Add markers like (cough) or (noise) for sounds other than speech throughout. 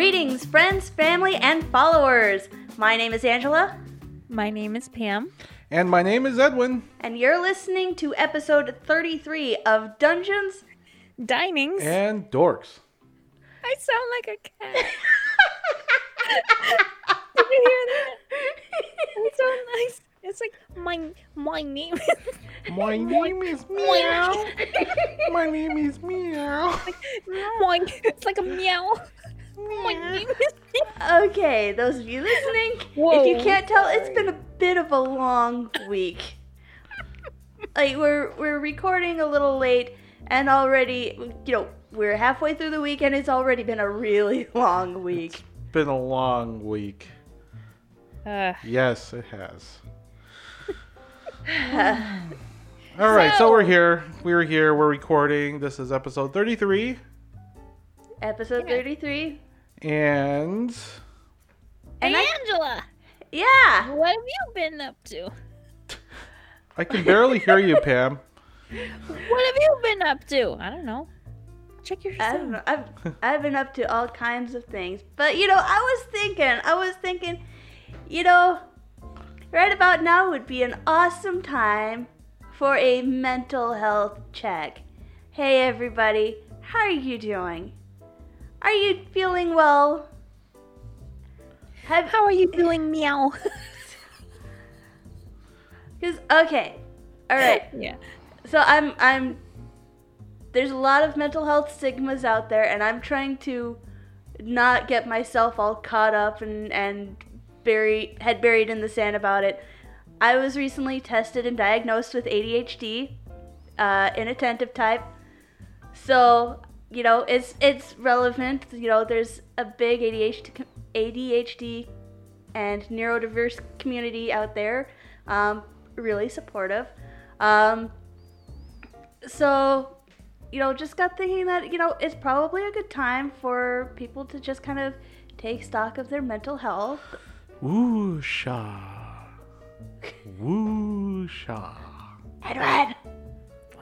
Greetings, friends, family, and followers. My name is Angela, My name is Pam. And my name is Edwin. and you're listening to episode 33 of Dungeons. Dinings. And Dorks. I sound like a cat. Did you hear that? That's so nice. It's like my my name is My (laughs) name is Meow. My name is Meow. my. It's like a meow. My name is Okay, those of you listening, Whoa, if you can't tell, it's been a bit of a long week. (laughs) Like we're we're recording a little late, and already, you know, we're halfway through the week, and it's already been a really (laughs) long week. Been a long week. Uh, Yes, it has. (sighs) All right, so we're here. We're here. We're recording. This is episode 33. Episode Yeah. 33. And And I- Angela, Yeah. what have you been up to? I can barely hear you, Pam. What have you been up to? I don't know. Check your I don't know. I've I've been up to all kinds of things, but you know, I was thinking, I was thinking, you know, right about now would be an awesome time for a mental health check. Hey, everybody, how are you doing? Are you feeling well? Have How are you feeling, meow? (laughs) Cause okay, all right. (laughs) yeah. So I'm I'm there's a lot of mental health stigmas out there and I'm trying to not get myself all caught up and and buried head buried in the sand about it. I was recently tested and diagnosed with ADHD, uh, inattentive type. So, you know, it's it's relevant. You know, there's a big ADHD ADHD and neurodiverse community out there. Um, really supportive. Um, so, you know, just got thinking that, you know, it's probably a good time for people to just kind of take stock of their mental health. Woosha. Woosha. Edward!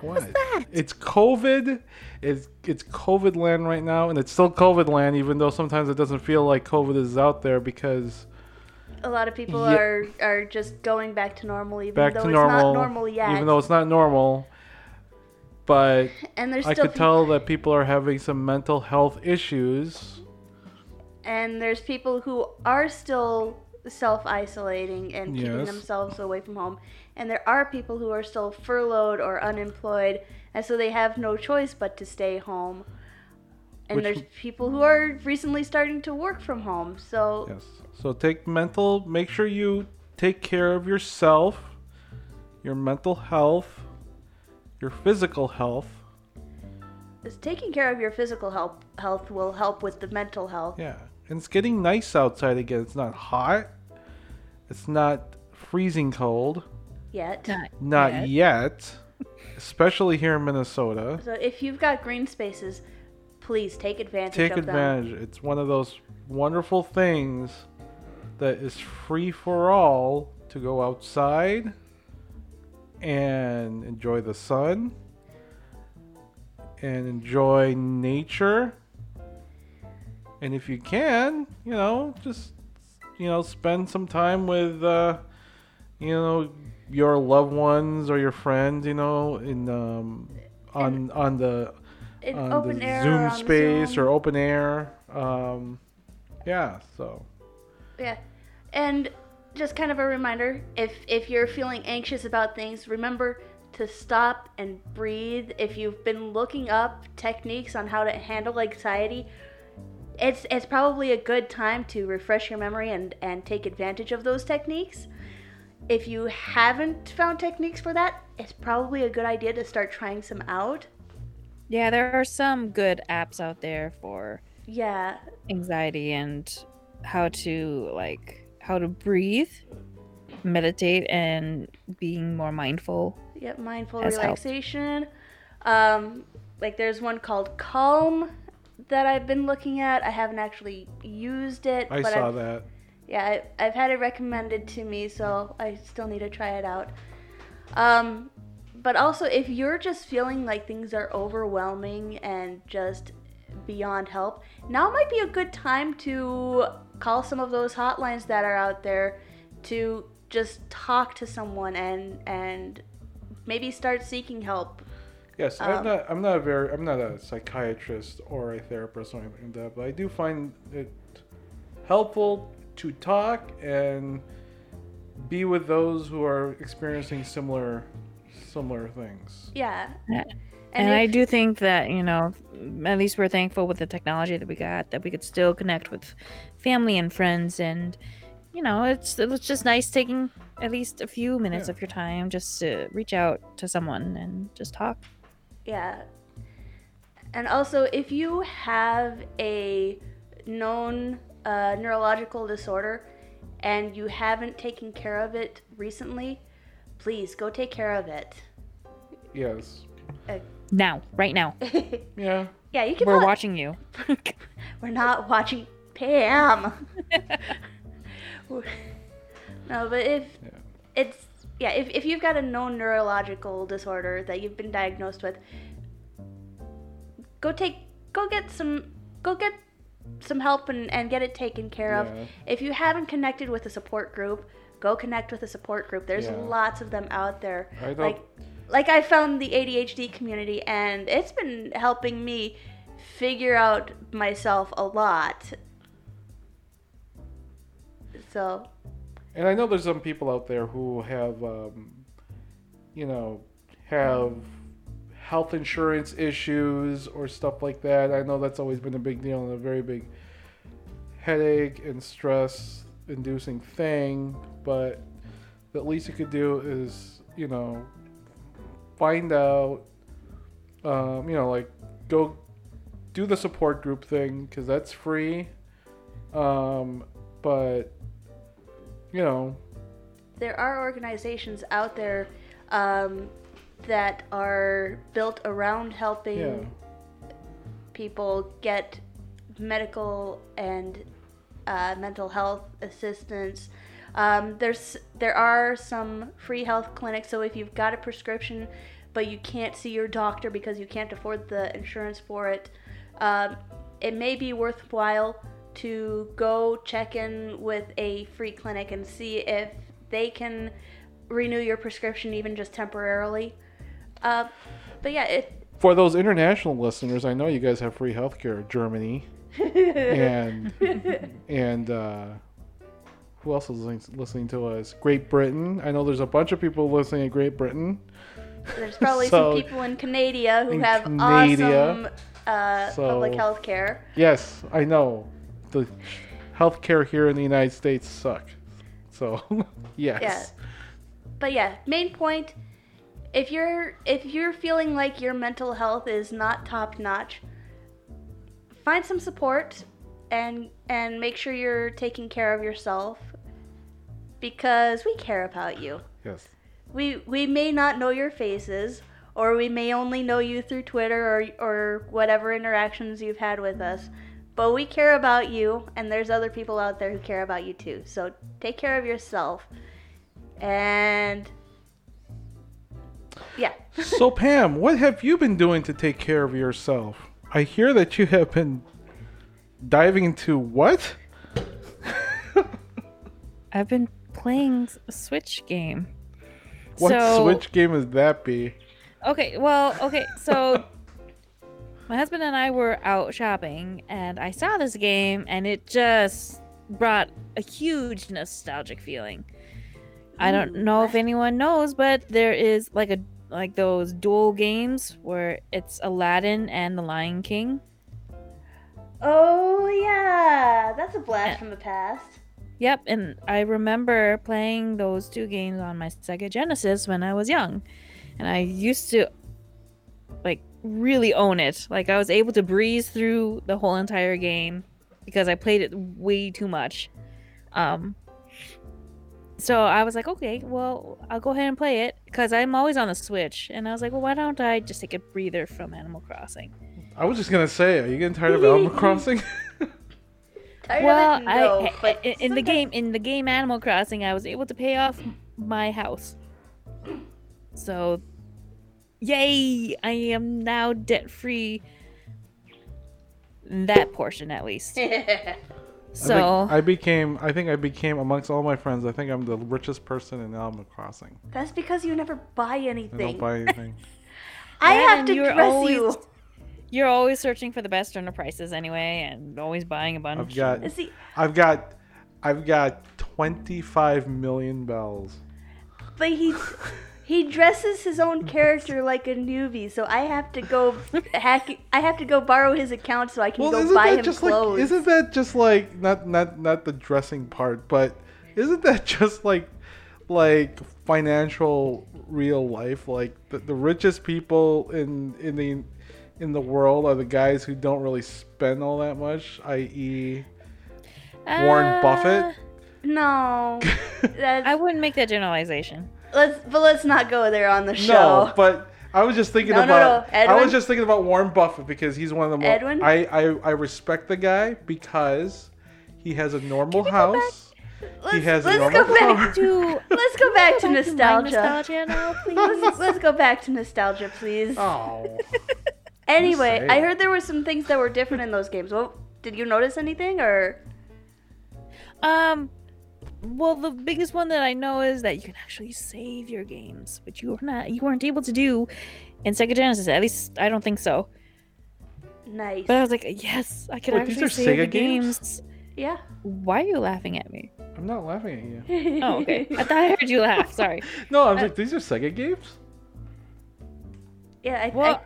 What? It's COVID. It's it's COVID land right now, and it's still COVID land, even though sometimes it doesn't feel like COVID is out there because A lot of people Yeah. are, are just going back to normal, even back though it's normal, not normal yet. even though it's not normal. But (laughs) and there's I could peop- tell that people are having some mental health issues. and there's people who are still self-isolating and keeping themselves away from home and there are people who are still furloughed or unemployed and so they have no choice but to stay home and Which- there's people who are recently starting to work from home so Yes. So take mental. Make sure you take care of yourself, your mental health, your physical health. is taking care of your physical health health will help with the mental health Yeah. And it's getting nice outside again. It's not hot. It's not freezing cold. Yet Not, Not yet. yet. Especially here in Minnesota. so if you've got green spaces please take advantage Take of them advantage. It's one of those wonderful things that is free for all to go outside and enjoy the sun and enjoy nature. And if you can, you know, just you know, spend some time with uh you know your loved ones or your friends, you know, in um on on the in on open the air Zoom on space Zoom. or open air. Um, yeah, so Yeah. And just kind of a reminder, if if you're feeling anxious about things, remember to stop and breathe. If you've been looking up techniques on how to handle anxiety, it's it's probably a good time to refresh your memory and and take advantage of those techniques. If you haven't found techniques for that, it's probably a good idea to start trying some out. Yeah, there are some good apps out there for Yeah. anxiety and how to like how to breathe, meditate, and being more mindful. Yep, mindful Has helped. relaxation. Um, like there's one called Calm that I've been looking at. I haven't actually used it, I but saw I've, that. Yeah, I, I've had it recommended to me, so I still need to try it out. Um, but also, if you're just feeling like things are overwhelming and just beyond help, now might be a good time to call some of those hotlines that are out there to just talk to someone and and maybe start seeking help. Yes, I'm Um, not. I'm not a very. I'm not a psychiatrist or a therapist or anything like that, but I do find it helpful to talk and be with those who are experiencing similar, similar things. Yeah. Yeah. And, And, I do think that, you know, at least we're thankful with the technology that we got that we could still connect with family and friends and you know, it's it was just nice taking at least a few minutes Yeah. of your time just to reach out to someone and just talk. Yeah. And also, if you have a known uh, neurological disorder and you haven't taken care of it recently, please go take care of it. Yes. Now, right now. (laughs) Yeah. yeah, you can. We're wa- watching you. (laughs) We're not watching Pam. (laughs) no, but if Yeah. it's yeah, if, if you've got a known neurological disorder that you've been diagnosed with, go take go get some go get some help and, and get it taken care of. Yeah. If you haven't connected with a support group, go connect with a support group. There's Yeah. lots of them out there. I Like like I found the ADHD community and it's been helping me figure out myself a lot. So, And I know there's some people out there who have, um, you know, have health insurance issues or stuff like that. I know that's always been a big deal and a very big headache and stress inducing thing. But the least you could do is, you know, find out, um, you know, like go do the support group thing because that's free. Um, but you know, there are organizations out there um, that are built around helping yeah. people get medical and uh, mental health assistance. Um, there's there are some free health clinics. So if you've got a prescription, but you can't see your doctor because you can't afford the insurance for it, um, it may be worthwhile to go check in with a free clinic and see if they can renew your prescription even just temporarily. Uh, but yeah, it. For those international listeners, I know you guys have free healthcare. Germany and (laughs) and uh, who else is listening, listening to us? Great Britain. I know there's a bunch of people listening in Great Britain. There's probably (laughs) So- some people in Canada who In have Canada. awesome uh, So- public health care. Yes, I know. The healthcare here in the United States suck. So (laughs) yes. Yeah. But yeah, main point if you're if you're feeling like your mental health is not top notch, find some support and and make sure you're taking care of yourself because we care about you. Yes. we we may not know your faces or we may only know you through Twitter or or whatever interactions you've had with us. But we care about you and there's other people out there who care about you too. So take care of yourself. And yeah. (laughs) So Pam, what have you been doing to take care of yourself? I hear that you have been diving into what? (laughs) I've been playing a Switch game. What so, Switch game is that be? Okay, well, okay, so (laughs) my husband and I were out shopping and I saw this game and it just brought a huge nostalgic feeling. I don't know if anyone knows, but there is like a like those dual games where it's Aladdin and the Lion King. Oh yeah, that's a blast Yeah. from the past. Yep, and I remember playing those two games on my Sega Genesis when I was young. And I used to like really own it. Like I was able to breeze through the whole entire game because I played it way too much. Um so I was like, okay, well, I'll go ahead and play it because I'm always on the Switch. And I was like, well, why don't I just take a breather from Animal Crossing? I was just gonna say, are you getting tired of Animal (laughs) Crossing? Tired well, of it? No, I, but in, in the game in the game Animal Crossing, I was able to pay off my house. So, yay! I am now debt free. that portion at least. (laughs) I So think I became. I think I became amongst all my friends. I think I'm the richest person in Animal Crossing. That's because you never buy I anything. don't buy (laughs) anything. I Yeah, have to you're dress always- you. you're always searching for the best under prices anyway, and always buying a bunch. I've got. See, I've got. I've got 25 million bells. but he (laughs) he dresses his own character like a newbie, so I have to go hack. I have to go borrow his account so I can Well, go isn't buy that him just clothes. like? Isn't that just like not not not the dressing part, but isn't that (laughs) just like like financial real life? Like the, the richest people in in the in the world are the guys who don't really spend all that much, i.e. Warren Buffett? Uh, no, (laughs) I wouldn't make that generalization. Let's but let's not go there on the show. No, but I was just thinking No, no, about. no, I was just thinking about Warren Buffett because he's one of the more. Edwin? I, I I respect the guy because he has a normal house. let's, has a let's normal go car. (laughs) back. To Let's go back to my nostalgia. nostalgia now, (laughs) please. Let's, let's go back to nostalgia, please. Oh. (laughs) Anyway. I heard there were some things that were different in those games. Well, did you notice anything or? Um, well, the biggest one that I know is that you can actually save your games, which you were not, you weren't able to do in Sega Genesis. At least I don't think so. Nice. But I was like, yes, I can Wait, these actually are save Sega the games? games. yeah. Why are you laughing at me? I'm not laughing at you. (laughs) Oh, okay. I thought I heard you laugh. Sorry. (laughs) No, Uh, I was like, these are Sega games. yeah, I, Well,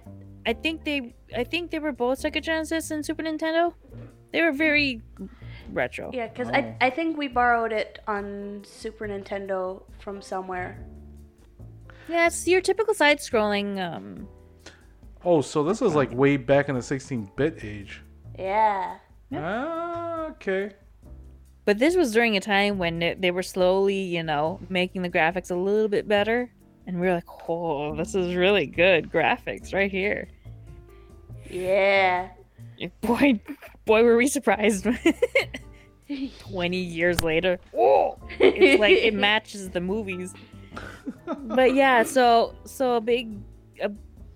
I think they, I think they were both Sega Genesis and Super Nintendo. They were very retro. Yeah, because Oh. I, I think we borrowed it on Super Nintendo from somewhere. Yeah, it's your typical side-scrolling. Um, Oh, so this is like way back in the 16-bit age. Yeah. Ah, okay. But this was during a time when they, they were slowly, you know, making the graphics a little bit better. And we were like, oh, this is really good graphics right here. Yeah. (laughs) Boy, boy, were we surprised. (laughs) 20 years later. Oh, it's like it (laughs) matches the movies. But yeah, so so a big a,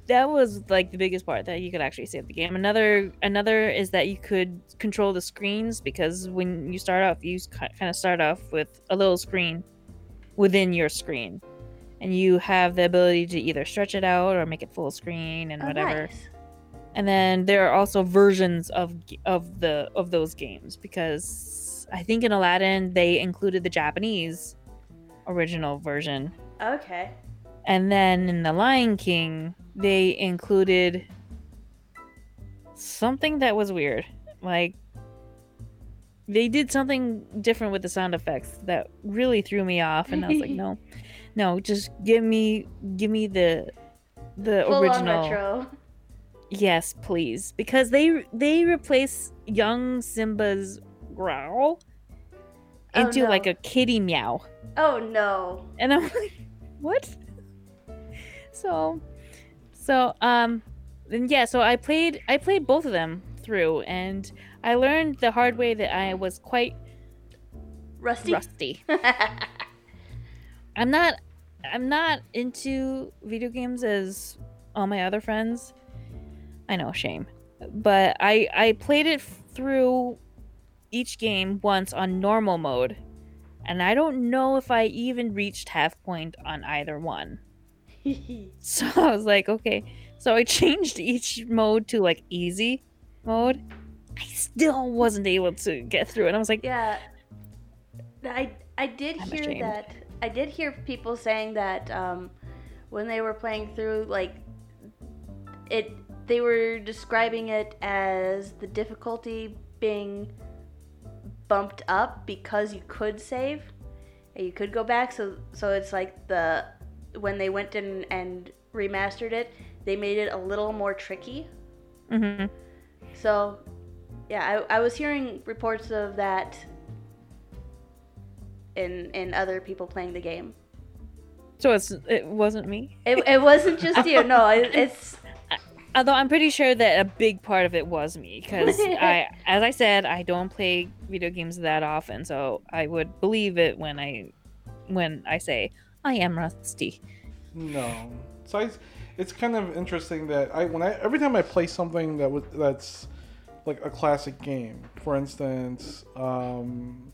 that was like the biggest part that you could actually save the game. Another another is that you could control the screens because when you start off, you kind of start off with a little screen within your screen, and you have the ability to either stretch it out or make it full screen and Oh, whatever. nice. And then there are also versions of of the of those games because I think in Aladdin they included the Japanese original version Okay. and then in The Lion King, they included something that was weird. Like they did something different with the sound effects that really threw me off and I was like, (laughs) "No. No, just give me give me the the Full original." Yes, please. Because they they replace young Simba's growl Oh, into no. like a kitty meow. Oh no. And I'm like, (laughs) what? So, so um, and yeah. So I played I played both of them through, and I learned the hard way that I was quite Rusty. rusty. (laughs) I'm not I'm not into video games as all my other friends. I know, shame. But I I played it through each game once on normal mode. And I don't know if I even reached half point on either one. (laughs) So I was like, okay. So I changed each mode to like easy mode. I still wasn't able to get through it. I was like, yeah. I I did I'm hear ashamed. that. I did hear people saying that um, when they were playing through, like it, they were describing it as the difficulty being bumped up because you could save and you could go back. So so it's like the when they went in and remastered it, they made it a little more tricky. hmm So, yeah, I, I was hearing reports of that in in other people playing the game. So it's it wasn't me. It, it wasn't just you. (laughs) No, it, it's Although I'm pretty sure that a big part of it was me because (laughs) I, as I said, I don't play video games that often, so I would believe it when I, when I say I am rusty. No. So I, it's kind of interesting that I when I every time I play something that was that's like a classic game. For instance, um,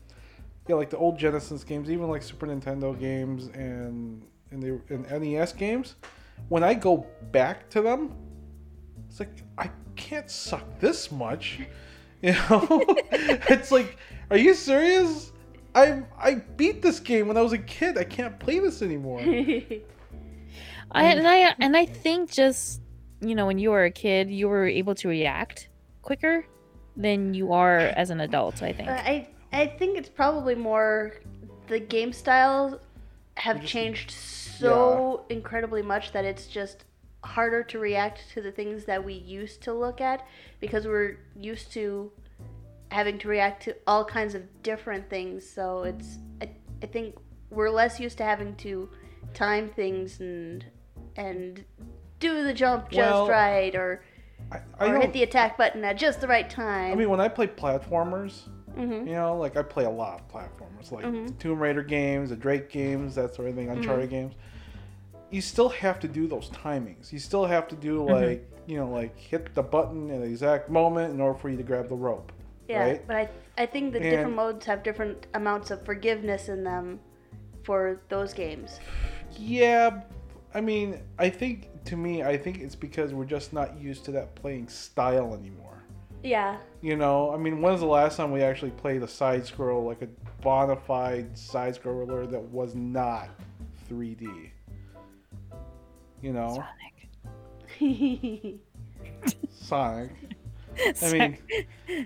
yeah, like the old Genesis games, even like Super Nintendo games and and the and NES games. When I go back to them, it's like I can't suck this much. (laughs) You know, (laughs) it's like, are you serious? I I beat this game when I was a kid. I can't play this anymore. (laughs) I, and I and I think just you know when you were a kid, you were able to react quicker than you are as an adult. I think. Uh, I I think it's probably more the game styles have just- changed so incredibly much that it's just harder to react to the things that we used to look at because we're used to having to react to all kinds of different things. So it's I, I think we're less used to having to time things and and do the jump just Well, right or I, I or hit the attack button at just the right time. I mean, when I play platformers, hmm you know, like I play a lot of platformers, like Mhm. Tomb Raider games, the Drake games, that sort of thing, Uncharted games. You still have to do those timings. You still have to do mm-hmm. like, you know, like hit the button at the exact moment in order for you to grab the rope. Yeah, right? but I I think the And- different modes have different amounts of forgiveness in them for those games. Yeah, I mean, I think to me, I think it's because we're just not used to that playing style anymore. Yeah. You know, I mean, when's the last time we actually played a side scroll, like a bona fide side scroller that was not 3D? You know, Sonic. Sonic. I mean,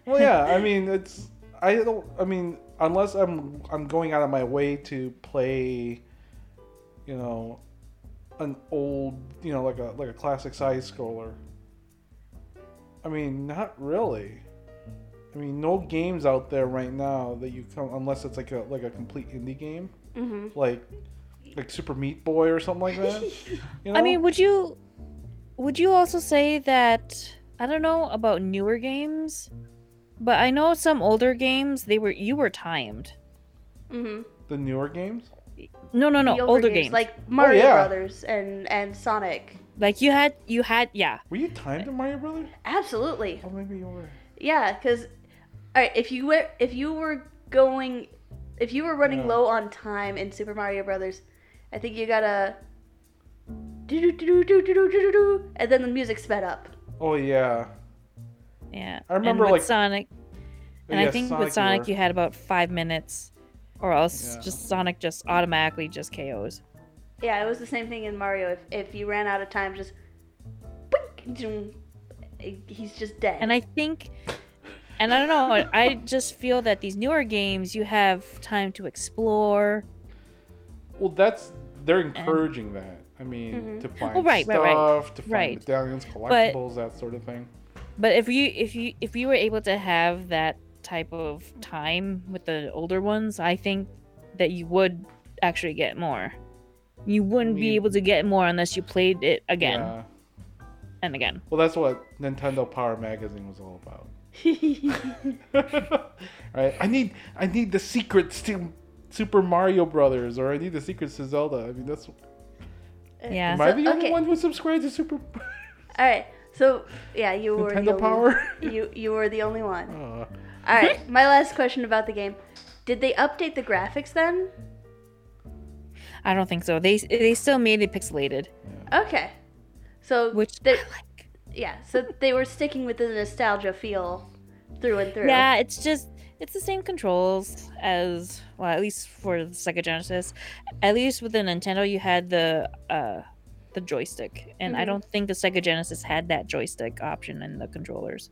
well, yeah. I mean, it's I don't. I mean, unless I'm I'm going out of my way to play, you know, an old, you know, like a like a classic side scroller. I mean, not really. I mean, no games out there right now that you come unless it's like a like a complete indie game, hmm like like Super Meat Boy or something like that. (laughs) You know? I mean, would you would you also say that I don't know about newer games, but I know some older games they were you were timed. hmm the newer games. No, no, no, the older, games. Like, like Mario yeah. Brothers and and Sonic. Like you had you had yeah. Were you timed in Mario Brothers? Absolutely. Oh, maybe you were. Yeah, because all right, if you were if you were going if you were running Yeah. low on time in Super Mario Brothers, I think you gotta and then the music sped up. Oh yeah. Yeah. I remember like Sonic. And yeah, I think Sonic with Sonic were... you had about five minutes, or else yeah. just Sonic just automatically just KOs. Yeah, it was the same thing in Mario. If if you ran out of time, just he's just dead. And I think, and I don't know, (laughs) I just feel that these newer games you have time to explore. Well, that's they're encouraging that. I mean, Mhm. to find Well, right, stuff, right, right. to find Right. medallions, collectibles, that sort of thing. But if you if you if you were able to have that type of time with the older ones, I think that you would actually get more. You wouldn't be mean- able to get more unless you played it again Yeah. and again. Well, that's what Nintendo Power Magazine was all about. (laughs) (laughs) right? I need I need the secrets to Super Mario Brothers, or I need the secrets to Zelda. I mean, that's. Yeah. Am I So, the only one who subscribed to Super (laughs) All right, so yeah, you were the Nintendo only, Power? You you were the only one. (laughs) Uh, All right, my last question about the game: Did they update the graphics then? I don't think so. They they still made it pixelated, Okay, so which they like. yeah, so they were sticking with the nostalgia feel through and through. Yeah, it's just it's the same controls as well, at least for the Sega Genesis. At least with the Nintendo, you had the uh the joystick, and I Mhm. don't think the Sega Genesis had that joystick option in the controllers.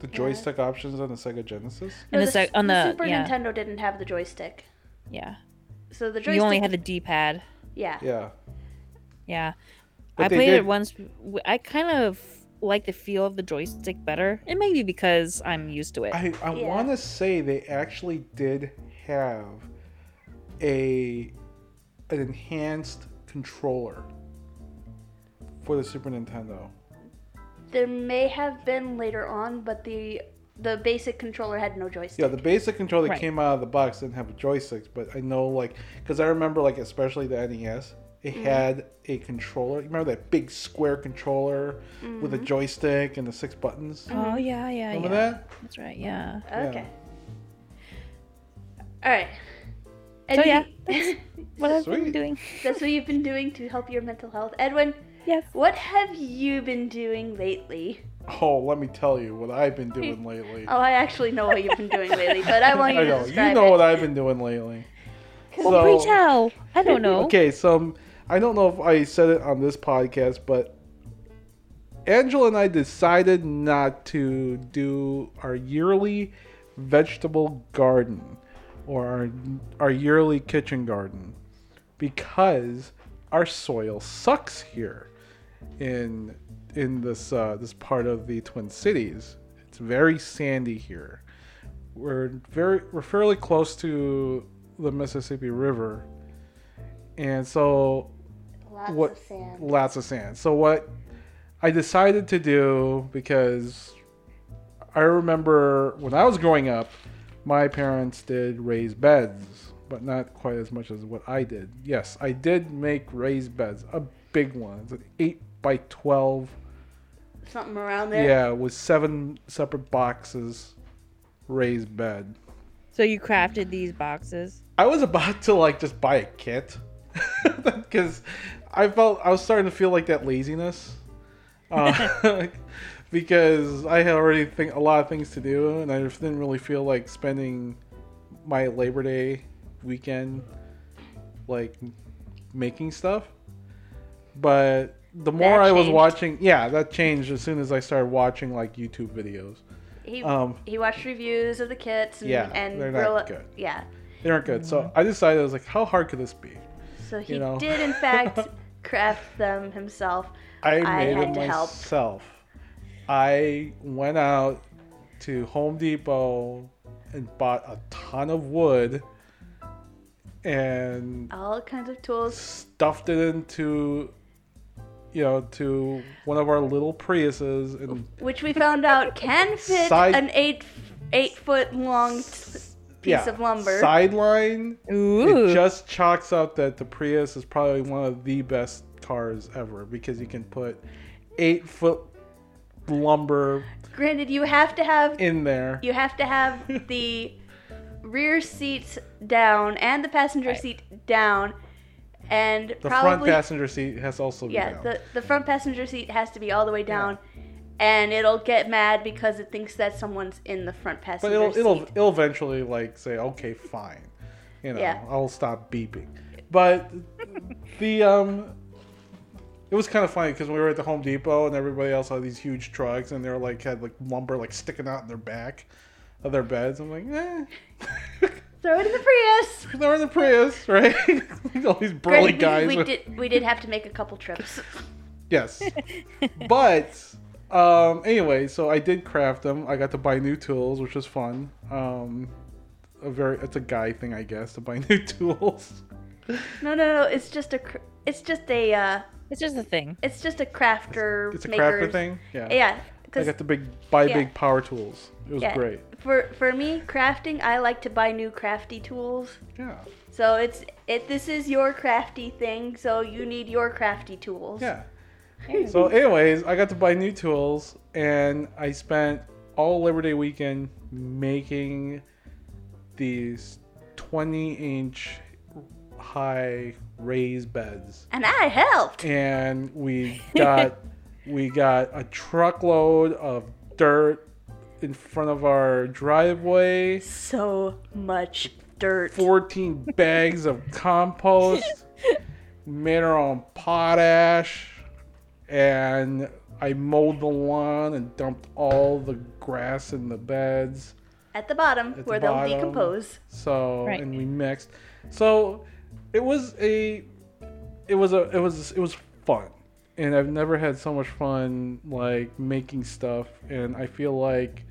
the joystick options on the Sega Genesis. No, And the the, sec- on the- Super yeah. Nintendo didn't have the joystick, Yeah, so the joystick. you only had the D-pad. yeah. Yeah. Yeah, But I played did- it once. I kind of like the feel of the joystick better. It may be because I'm used to it. I, I Yeah. want to say they actually did have a an enhanced controller for the Super Nintendo. There may have been later on, but the the basic controller had no joystick. Yeah, the basic controller that Right. came out of the box didn't have a joystick, but I know like because I remember like especially the NES It mm-hmm. had a controller. You remember that big square controller with a mm-hmm. joystick and the six buttons? Oh yeah, yeah, Remember yeah. that? That's right. Yeah. Okay. All right. So yeah, you- (laughs) What I've Sweet. been doing. that's what you've been doing to help your mental health. Edwin, Yes. what have you been doing lately? Oh, let me tell you what I've been doing (laughs) lately. Oh, I actually know what you've been doing lately, but I want you (laughs) I to know. You know it. what I've been doing lately. Well, pre tell. I don't know. Okay, so I don't know if I said it on this podcast, but Angela and I decided not to do our yearly vegetable garden or our, our yearly kitchen garden because our soil sucks here in in this uh, this part of the Twin Cities. It's very sandy here. We're very we're fairly close to the Mississippi River, and so Lots what of sand. lots of sand. So what I decided to do because I remember when I was growing up, my parents did raised beds, but not quite as much as what I did. Yes, I did make raised beds, a big one, it's an eight by twelve. Something around there. Yeah, with seven separate boxes, raised bed. So you crafted these boxes. I was about to like just buy a kit (laughs) because I felt I was starting to feel like that laziness uh, (laughs) (laughs) because I had already think a lot of things to do and I just didn't really feel like spending my Labor Day weekend like making stuff. But the more That I was watching, yeah, that changed as soon as I started watching like YouTube videos. He, Um, he watched reviews of the kits and, Yeah, and they're not real- good. Yeah. they aren't good, so I decided I was like, how hard could this be? So he You know. did in fact (laughs) craft them himself. I I made had it to help. myself. I went out to Home Depot and bought a ton of wood and All kinds of tools. stuffed it into you know to one of our little Priuses and Which we found out can fit Side- an eight eight foot long t- piece yeah, of lumber. sideline Ooh. it just chalks up that the Prius is probably one of the best cars ever because you can put eight foot lumber Granted, you have to have in there you have to have (laughs) the rear seats down and the passenger seat down, and the probably front passenger seat has also been yeah down. the the front passenger seat has to be all the way down. And it'll get mad because it thinks that someone's in the front passenger But it'll seat. it'll it'll eventually like say, okay, fine, you know, Yeah. I'll stop beeping. But the um, it was kind of funny because we were at the Home Depot and everybody else had these huge trucks and they're like had like lumber like sticking out in their back of their beds. I'm like, eh. (laughs) Throw it in the Prius. (laughs) They're in the Prius, (laughs) right? All these burly Granted, guys. we, we with- did we did have to make a couple trips. Yes. but um anyway, so I did craft them. I got to buy new tools, which was fun. Um a very it's a guy thing, I guess, to buy (laughs) new tools. No, no, no. It's just a it's just a uh, It's just a thing. it's just a crafter. It's a maker's- crafter thing. Yeah. Yeah, I because got the big buy Yeah. big power tools. It was yeah, great. for for me crafting, I like to buy new crafty tools. Yeah. So it's it. This is your crafty thing, so you need your crafty tools. Yeah. So anyways, I got to buy new tools and I spent all Labor Day weekend making these 20 inch high raised beds. And I helped. and we got (laughs) we got a truckload of dirt in front of our driveway So much dirt. 14 bags of (laughs) compost made our own potash and i mowed the lawn and dumped all the grass in the beds At the bottom, the where they'll decompose. so Right. and we mixed so it was a it was a it was it was fun and i've never had so much fun like making stuff and i feel like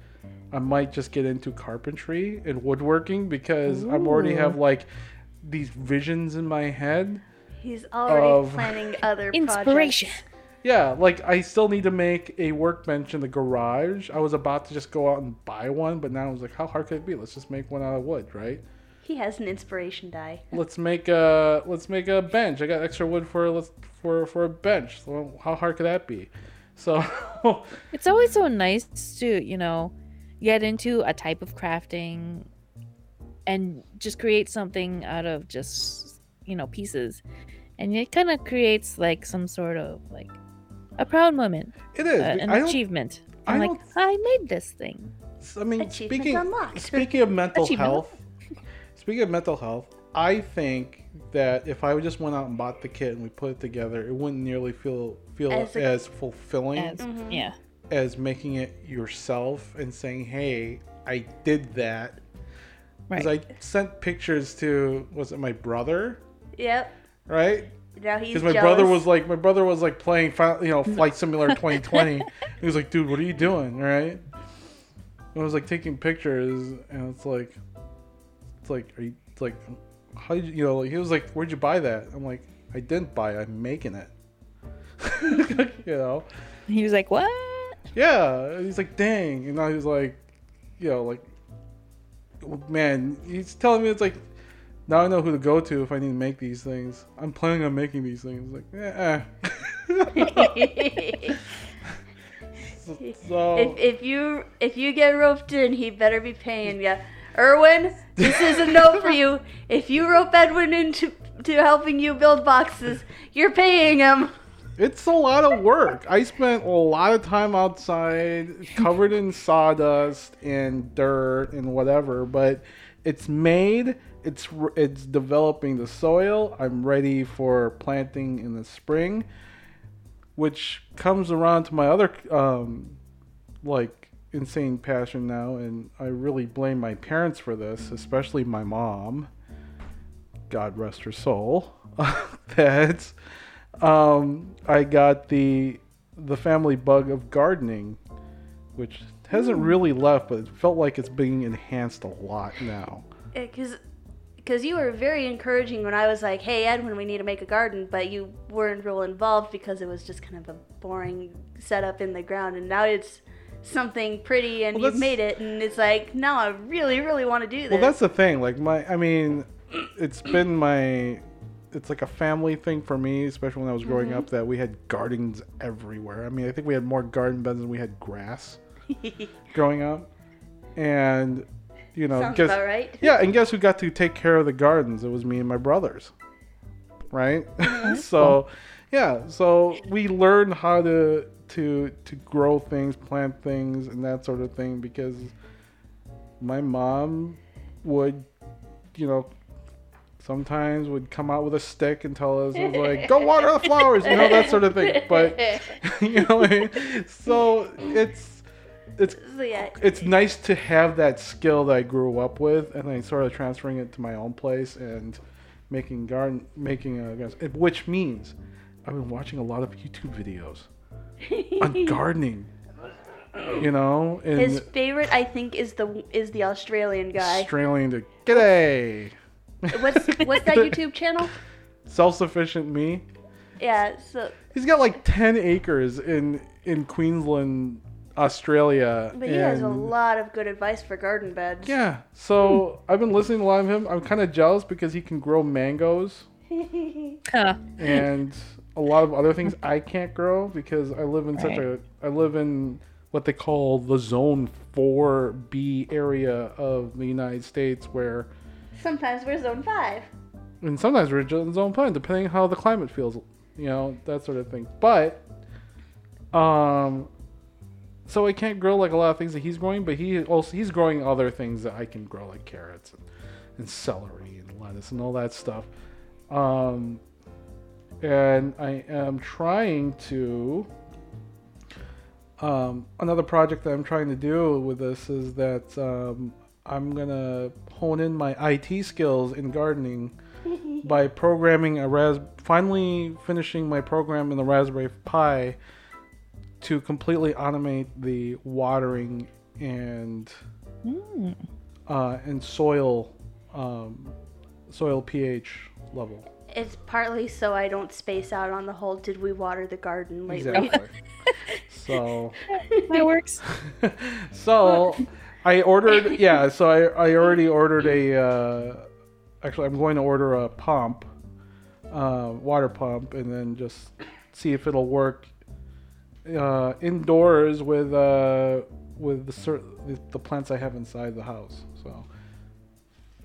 i might just get into carpentry and woodworking because I'm already have like these visions in my head He's already Of- planning (laughs) other Inspiration. projects. Yeah like i still need to make a workbench in the garage i was about to just go out and buy one but now i was like how hard could it be let's just make one out of wood right He has an inspiration die. let's make a let's make a bench. I got extra wood for let's for for a bench. So how hard could that be? So (laughs) It's always so nice to, you know, get into a type of crafting and just create something out of just, you know, pieces. And it kind of creates like some sort of like a proud moment, It is uh, an I achievement. I I'm like, I made this thing. I mean, speaking unlocked. (laughs) speaking of mental health, speaking of mental health, I think that if I just went out and bought the kit and we put it together, it wouldn't nearly feel feel As as, a- fulfilling As, as, Yeah. making it yourself and saying, "Hey, I did that." Right. Because I sent pictures to was it my brother, Yep. right? Now he's Because my jealous. brother was like, my brother was like playing, you know, Flight Simulator 2020. (laughs) he was like, dude, what are you doing, right? I was like taking pictures, and it's like, it's like, are you it's like, how did you, you know? Like, he was like, where'd you buy that? I'm like, I didn't buy it. I'm making it. (laughs) you know? He was like, "What?" Yeah. He's like, dang. And now he's like, you know, like, man, he's telling me it's like, now I know who to go to if I need to make these things. I'm planning on making these things. Like, eh. (laughs) (laughs) so, if, if you if you get roped in, he better be paying ya. Erwin, this is a note for you. If you rope Edwin into to helping you build boxes, you're paying him. it's a lot of work. I spent a lot of time outside, covered in sawdust and dirt and whatever, but it's made. It's it's developing the soil. I'm ready for planting in the spring, which comes around to my other um, like insane passion now, and I really blame my parents for this, especially my mom. God rest her soul. (laughs) that um, I got the the family bug of gardening, which hasn't really left, but it felt like it's being enhanced a lot now. Yeah, because because you were very encouraging when I was like, "Hey Edwin, we need to make a garden," but you weren't real involved because it was just kind of a boring setup in the ground, and now it's something pretty and Well, you've made it, and it's like, now I really, really want to do this. Well, that's the thing. Like my, I mean, it's been my, it's like a family thing for me, especially when I was growing Mm-hmm. up. That we had gardens everywhere. I mean, I think we had more garden beds than we had grass (laughs) growing up, and you know, Sounds guess, about right. (laughs) yeah, and guess who got to take care of the gardens? It was me and my brothers, right? (laughs) Mm-hmm. so, yeah, so we learned how to to to grow things, plant things, and that sort of thing because my mom would, you know, sometimes would come out with a stick and tell us, it was like, go water the flowers, you know, that sort of thing. But, (laughs) you know, what I mean? so it's, it's, So, yeah, it's nice to have that skill that I grew up with and then sort of transferring it to my own place and making garden, making uh, a, which means I've been watching a lot of YouTube videos on (laughs) gardening. You know, his favorite, I think, is the is the Australian guy. Australian to g'day. What's (laughs) what's that YouTube channel? Self-sufficient me. Yeah, so He's got like ten acres in in Queensland, Australia. but he has a lot of good advice for garden beds. Yeah. So I've been listening to a lot of him. I'm kind of jealous because he can grow mangoes (laughs) and a lot of other things I can't grow because I live in such a I live in what they call the zone 4B area of the United States where Sometimes we're zone five. and sometimes we're just in zone 5 depending on how the climate feels, you know, that sort of thing. But um so I can't grow like a lot of things that he's growing, but he also he's growing other things that I can grow like carrots and, and celery and lettuce and all that stuff. Um and I am trying to um, another project that I'm trying to do with this is that um, I'm gonna hone in my IT skills in gardening (laughs) by programming a ras. Finally, finishing my program in the Raspberry Pi to completely automate the watering and Mm. uh, and soil um, soil pH level. It's partly so I don't space out on the whole did we water the garden lately. Exactly. (laughs) so. That works. (laughs) so I ordered yeah, so I, I already ordered a uh, actually, I'm going to order a pump, uh, water pump, and then just see if it'll work uh, indoors with uh, with the, cer- the the plants I have inside the house. So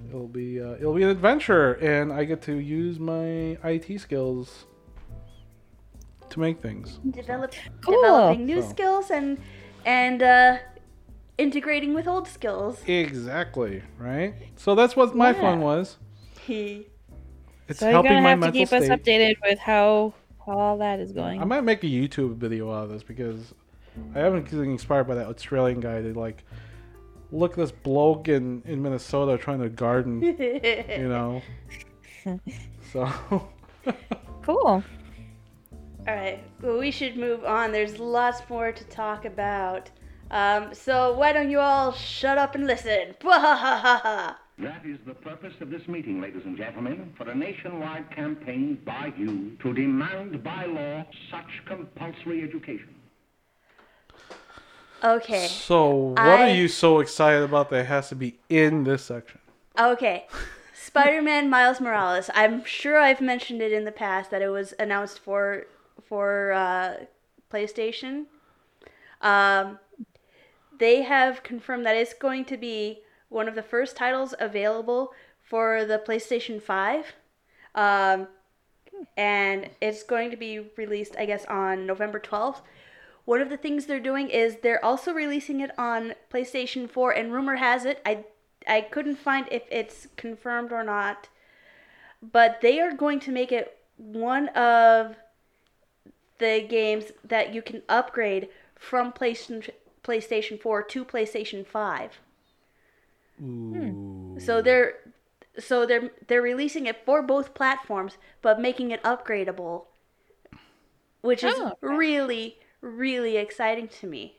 it'll be uh, it'll be an adventure, and I get to use my IT skills to make things. Develop, Cool. developing new So- skills and and uh, integrating with old skills. Exactly right. So that's what my Yeah. fun was. He It's so you're gonna my have to keep state. us updated with how how all that is going. I might make a YouTube video out of this because I haven't been inspired by that Australian guy to like look at this bloke in, in Minnesota trying to garden, (laughs) you know. so (laughs) Cool. All right. Well, we should move on. There's lots more to talk about. Um, so why don't you all shut up and listen? (laughs) That is the purpose of this meeting, ladies and gentlemen, for a nationwide campaign by you to demand by law such compulsory education. okay. so what I- are you so excited about that has to be in this section? Okay. (laughs) Spider-Man Miles Morales. I'm sure I've mentioned it in the past that it was announced for for uh, PlayStation. Um, they have confirmed that it's going to be one of the first titles available for the PlayStation 5. Um, and it's going to be released, I guess, on November 12th. One of the things they're doing is they're also releasing it on PlayStation 4, and rumor has it, I, I couldn't find if it's confirmed or not, but they are going to make it one of the games that you can upgrade from PlayStation PlayStation 4 to PlayStation 5. Hmm. Ooh. So they're so they're they're releasing it for both platforms, but making it upgradable, which is Oh, really really exciting to me.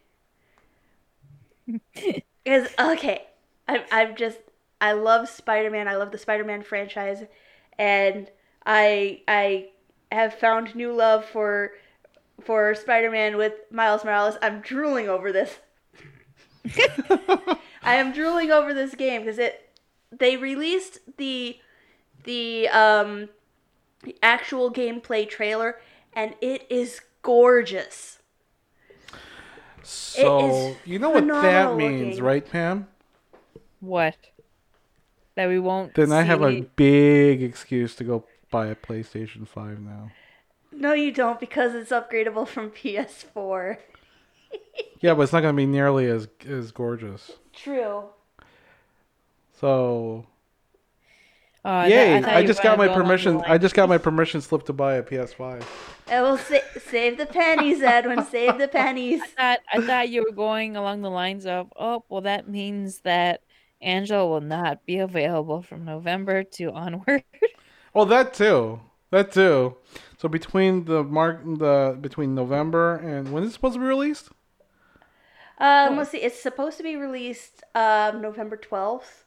(laughs) Because okay, I I'm just I love Spider Man. I love the Spider Man franchise, and I I have found new love for for Spider Man with Miles Morales. I'm drooling over this. (laughs) I am drooling over this game because it they released the the um actual gameplay trailer and it is gorgeous. So is you know what that means, looking. right, Pam? What? That we won't. Then I have a big excuse to go buy a PlayStation 5 now. No, you don't because it's upgradable from PS4. (laughs) Yeah, but it's not going to be nearly as as gorgeous. True. So oh, I Yay! thought I, you just got my go along the permission. I just got my permission slip to buy a PS5. I will sa- save the pennies, Edwin. Save the pennies. thought I thought you were going along the lines of, oh, well, that means that Angela will not be available from November to onward. (laughs) Oh, that too. That too. So between the mark the between November and when is it supposed to be released? Um, let's see. It's supposed to be released um, November twelfth.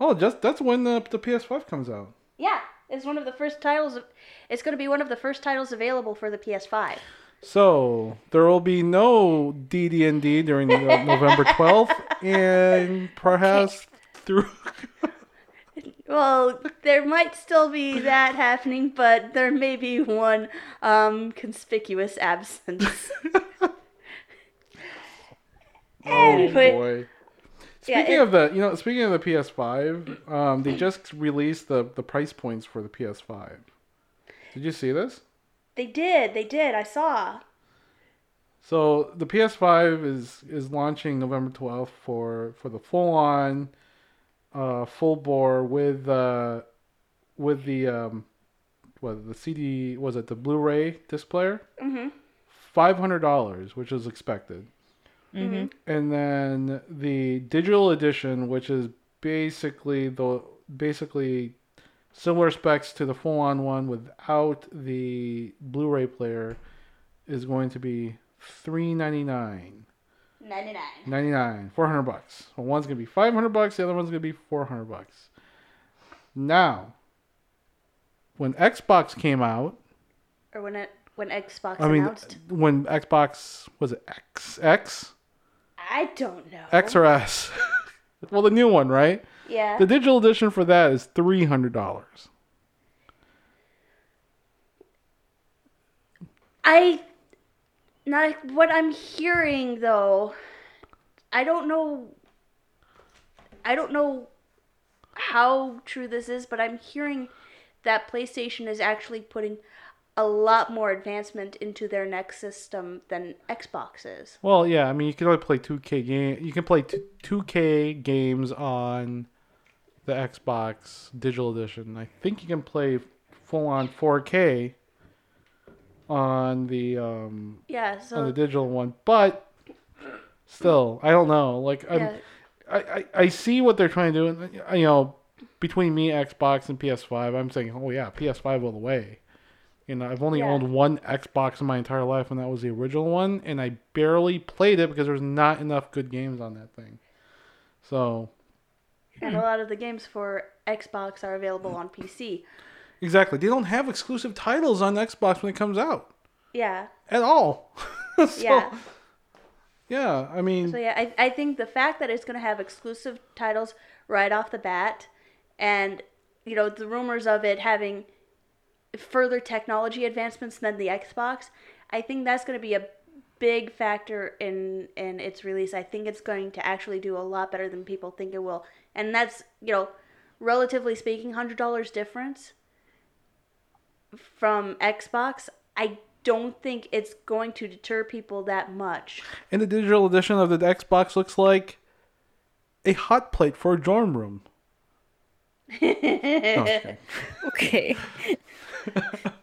Oh, just that's when the the PS5 comes out. Yeah, it's one of the first titles. Of, it's going to be one of the first titles available for the PS5. So there will be no DD&D during the (laughs) November 12th, and perhaps through. (laughs) Well, there might still be that happening, but there may be one um, conspicuous absence. (laughs) Oh boy. Yeah, Speaking it- of the, you know, speaking of the PS5, um, they just released the the price points for the PS5. Did you see this? They did. They did. I saw. So the PS5 is is launching November 12th for for the full on, uh, full bore with uh, with the um, what the CD was it the Blu-ray disc player? Mhm. Five hundred dollars, which is expected. Mm-hmm. and then the digital edition, which is basically the basically similar specs to the full-on one without the Blu-ray player, is going to be three ninety nine. 99. 99 400 bucks well, one's gonna be 500 bucks the other one's gonna be 400 bucks now when xbox came out Or when it when Xbox i mean announced. when xbox was it x x I don't know. X or S? (laughs) well, the new one, right? Yeah. The digital edition for that is three hundred dollars. I not what I'm hearing though. I don't know. I don't know how true this is, but I'm hearing that PlayStation is actually putting a lot more advancement into their next system than Xbox is. Well, yeah, I mean you can only play two K game. You can play two K games on the Xbox digital edition. I think you can play full on four K on the um Yeah, on the digital one, but still, I don't know. Like I'm, yeah, I, I I see what they're trying to do, and you know, between me, Xbox, and PS5, I'm saying, oh yeah, PS5 all the way. You know, I've only Yeah. owned one Xbox in my entire life, and that was the original one, and I barely played it because there's not enough good games on that thing. So and a lot of the games for Xbox are available on PC. exactly, they don't have exclusive titles on Xbox when it comes out Yeah. at all. (laughs) so, Yeah. yeah, I mean, So yeah, I, I think the fact that it's going to have exclusive titles right off the bat, and you know the rumors of it having further technology advancements than the Xbox, I think that's going to be a big factor in in its release. I think it's going to actually do a lot better than people think it will, and that's you know, relatively speaking, hundred dollars difference from Xbox. I don't think it's going to deter people that much. and the digital edition of the Xbox looks like a hot plate for a dorm room. (laughs) No, (laughs) okay. Okay. (laughs)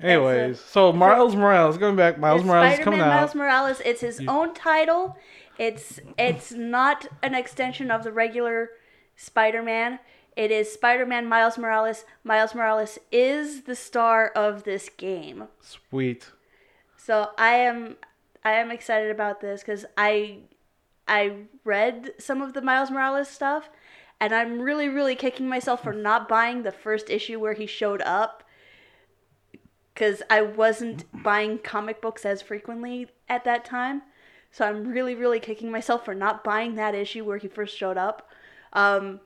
Anyways, so Miles Morales, going back, Miles Morales Spider-Man coming Miles. Morales. It's his own title. It's it's not an extension of the regular Spider-Man. It is Spider-Man Miles Morales. Miles Morales is the star of this game. Sweet. So I am I am excited about this because I I read some of the Miles Morales stuff, and I'm really really kicking myself for not buying the first issue where he showed up. Because I wasn't buying comic books as frequently at that time, so I'm really really kicking myself for not buying that issue where he first showed up. Um,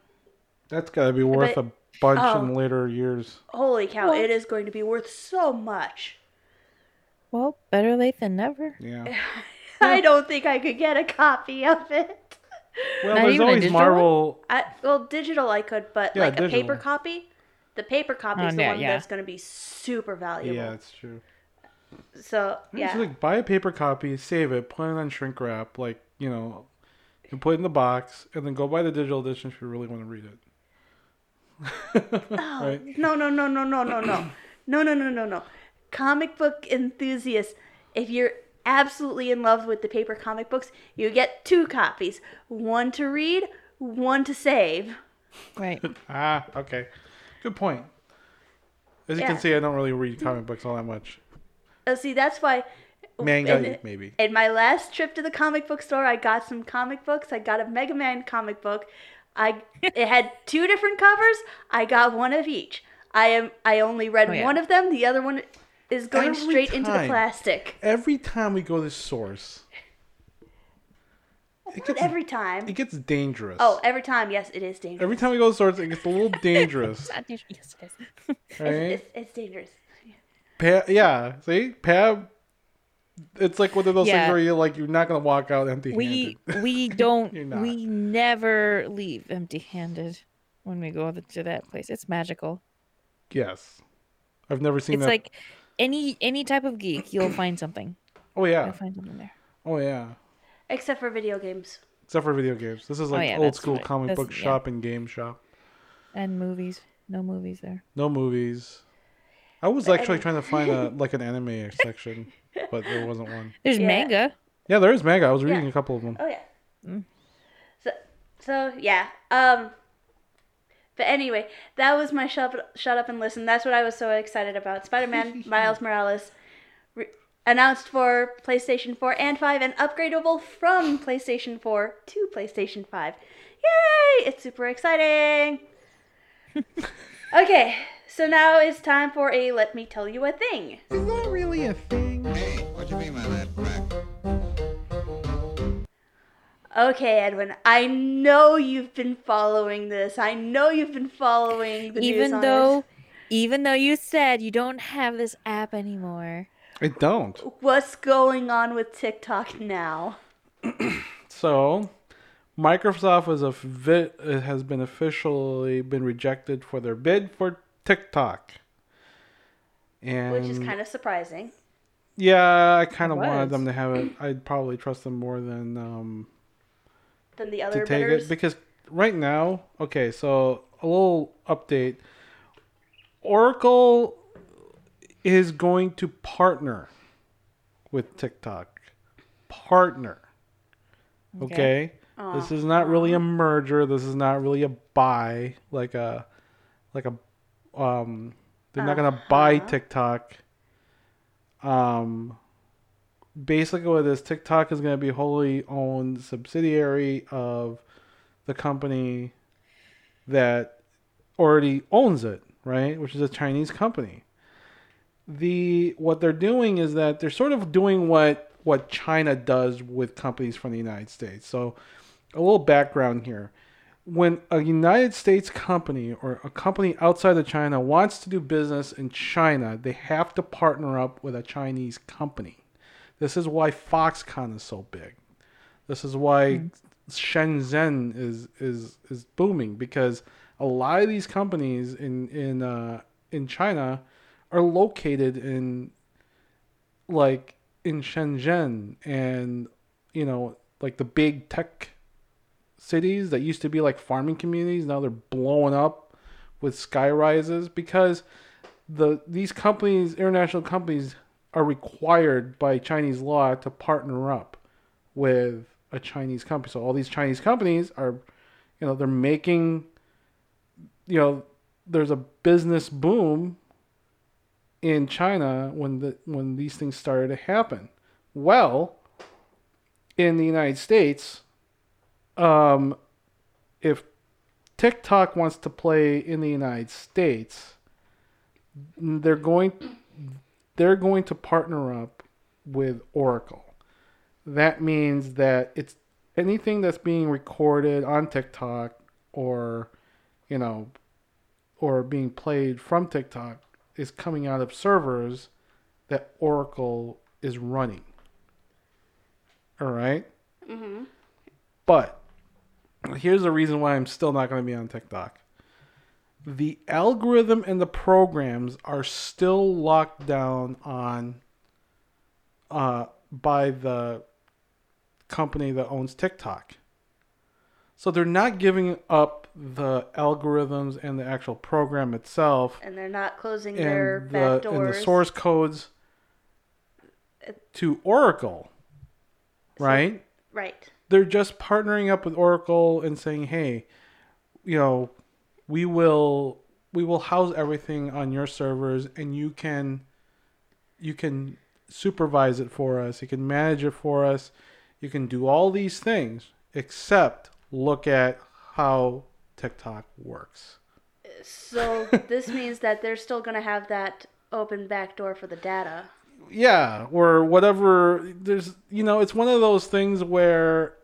That's got to be worth But- a bunch oh. in later years. holy cow! Well- it is going to be worth so much. Well, better late than never. Yeah. (laughs) I don't think I could get a copy of it. Well, Not there's even a always digital one? Marvel. I, well, digital I could, but Yeah, like a digital. paper copy, the paper copy Oh, is the yeah, one yeah. that's going to be super valuable. Yeah, it's true. So Yeah. yeah, So like buy a paper copy, save it, put it on shrink wrap, like you know, and put it in the box, and then go buy the digital edition if you really want to read it. (laughs) Oh, right? no, no, no, no, no, no, no, no, no, no, no, no. Comic book enthusiasts, if you're absolutely in love with the paper comic books, you get two copies: one to read, one to save. Right. (laughs) Ah, okay. Good point. As you Yeah. can see, I don't really read comic books all that much. Uh, see, that's why. Manga, in- maybe. In my last trip to the comic book store, I got some comic books. I got a Mega Man comic book. I (laughs) it had two different covers. I got one of each. I am I only read Oh, yeah. one of them. The other one is going Every straight into the plastic. Every time we go to Source, it gets every time. it gets dangerous. Oh, every time. Yes, it is dangerous. Every time we go to Source, it gets a little (laughs) dangerous. yes, it is. right? It's, it's, it's dangerous. Pa- yeah, see, Pab. It's like one of those Yeah. things where you're like you're not gonna walk out empty-handed. We we (laughs) don't. we never leave empty-handed when we go to that place. It's magical. yes, I've never seen It's that. like any any type of geek, you'll find something. (clears throat) oh yeah. You'll yeah, find something there. oh yeah. Except for video games. Except for video games. This is like Oh, yeah, old school right. comic That's- book yeah. shop and game shop. And movies. No movies there. No movies. I was actually trying to find a (laughs) like an anime section, but there wasn't one. There's Yeah. manga. Yeah, there is manga. I was reading Yeah. a couple of them. Oh yeah. So so yeah. Um. But anyway, that was my shut shut up and listen. That's what I was so excited about. Spider-Man (laughs) Miles Morales re- announced for PlayStation 4 and 5 and upgradable from PlayStation 4 to PlayStation 5. Yay! It's super exciting. (laughs) okay, so now it's time for a let me tell you a thing. Is that really a thing? Hey, what you mean by that, Okay, Edwin, I know you've been following this. I know you've been following the news even on though it. even though you said you don't have this app anymore. I don't. What's going on with TikTok now? (clears throat) So, Microsoft is a vi- has been officially been rejected for their bid for TikTok. And Which is kind of surprising. yeah, I kind of wanted them to have it. I'd probably trust them more than um, Than the to take bidders. it because right now, okay, so a little update. Oracle is going to partner with TikTok. Partner. Okay. This is not really a merger. This is not really a buy like a like a um they're not going to buy TikTok. Um basically what is TikTok is going to be wholly owned subsidiary of the company that already owns it, right? Which is a Chinese company. The what they're doing is that they're sort of doing what what China does with companies from the United States. So a little background here. When a United States company or a company outside of China wants to do business in China, they have to partner up with a Chinese company. This is why Foxconn is so big. This is why Shenzhen is is is booming because a lot of these companies in in uh, in China are located in like in Shenzhen and you know like the big tech cities that used to be like farming communities now they're blowing up with sky rises because the these companies international companies are required by Chinese law to partner up with a Chinese company. So all these Chinese companies are, you know, they're making, you know, there's a business boom in China when the when these things started to happen. Well, in the United States, um, if TikTok wants to play in the United States, they're going they're going to partner up with Oracle. That means that it's anything that's being recorded on TikTok or you know or being played from TikTok is coming out of servers that Oracle is running. All right? Mm-hmm. But here's the reason why I'm still not going to be on TikTok. The algorithm and the programs are still locked down on uh, by the company that owns TikTok. So they're not giving up the algorithms and the actual program itself And they're not closing their and back the, and the source codes to Oracle. Right? Right. they're just partnering up with Oracle and saying, "Hey, you know, we will we will house everything on your servers and you can you can supervise it for us. You can manage it for us. You can do all these things except look at how TikTok works." So (laughs) this means that they're still going to have that open back door for the data. yeah or whatever there's you know it's one of those things where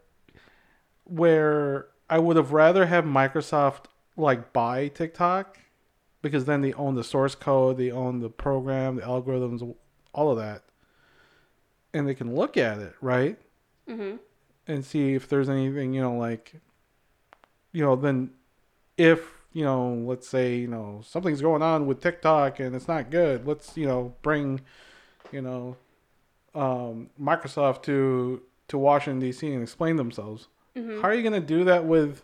where i would have rather have microsoft like buy tiktok because then they own the source code they own the program the algorithms all of that. And they can look at it right? Mm-hmm. and see if there's anything you know like you know then if you know let's say you know something's going on with tiktok and it's not good let's you know bring you know um, microsoft to to washington dc and explain themselves. How are you going to do that with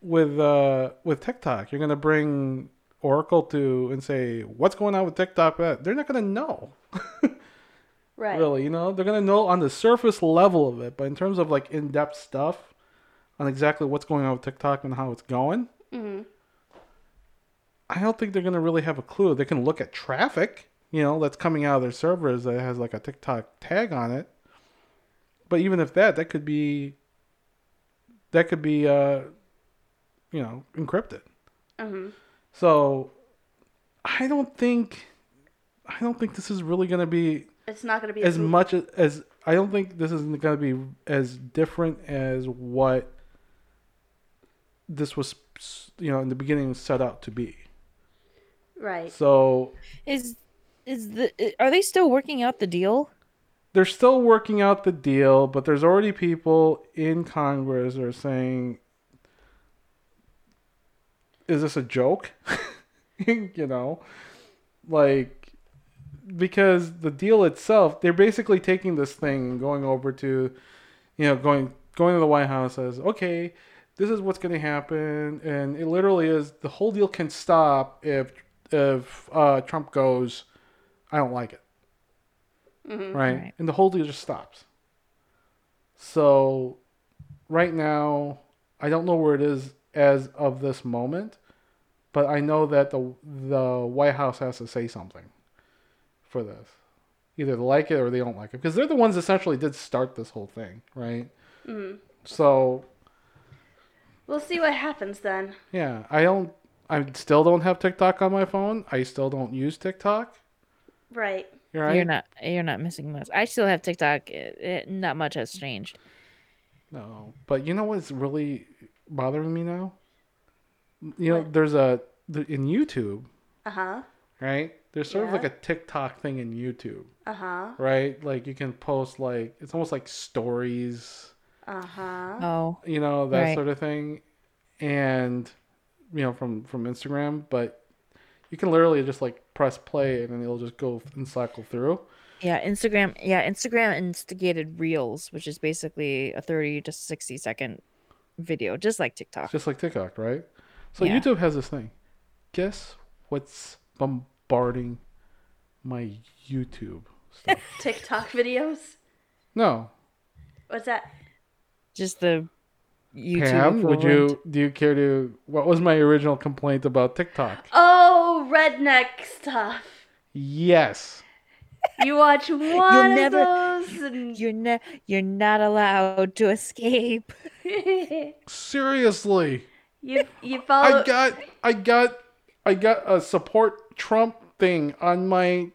with uh with tiktok. You're going to bring oracle to and say what's going on with tiktok? They're not going to know. (laughs) Right. really you know? They're gonna know on the surface level of it but in terms of like in-depth stuff on exactly what's going on with tiktok and how it's going Mm-hmm. i don't think they're gonna really have a clue. They can look at traffic you know that's coming out of their servers that has like a tiktok tag on it. But even if that that could be that could be uh you know encrypted Mm-hmm. so i don't think i don't think this is really gonna be It's not going to be as a much as I don't think this is going to be as different as what this was, you know, in the beginning set out to be. Right. So Is is the are they still working out the deal? they're still working out the deal, but there's already people in Congress that are saying, "Is this a joke?" (laughs) you know, like because the deal itself, they're basically taking this thing and going over to, you know, going going to the White House says, "Okay, this is what's going to happen," and it literally is the whole deal can stop if if uh, Trump goes, "I don't like it." right? Right. And the whole deal just stops. So, right now, I don't know where it is as of this moment, but I know that the the White House has to say something for this. Either they like it or they don't like it, because they're the ones essentially did start this whole thing, right? Mm-hmm. So, We'll see what happens then. yeah, I don't. I still don't have TikTok on my phone. I still don't use TikTok. Right. Right? You're not you're not missing much. I still have TikTok. It, it, not much has changed. No, but you know what's really bothering me now? You know, there's a in YouTube, Uh huh. right? There's sort of like a TikTok thing in YouTube, Uh huh. right? Like you can post like it's almost like stories, Uh huh. Oh, you know, that Right. sort of thing, and you know from from Instagram, but you can literally just like press play and then it'll just go and cycle through. yeah. Instagram. Yeah, Instagram instigated Reels, which is basically a thirty to sixty second video, just like TikTok. Just like TikTok, right? So Yeah. YouTube has this thing. Guess what's bombarding my YouTube stuff? (laughs) TikTok videos. no, What's that? Just the YouTube. Pam, would you do you care to? What was my original complaint about TikTok? Oh, redneck stuff. Yes, You watch (laughs) one never- of those, and You're not. You're not allowed to escape. seriously. You you (laughs) follow. I got I got I got a support Trump thing on my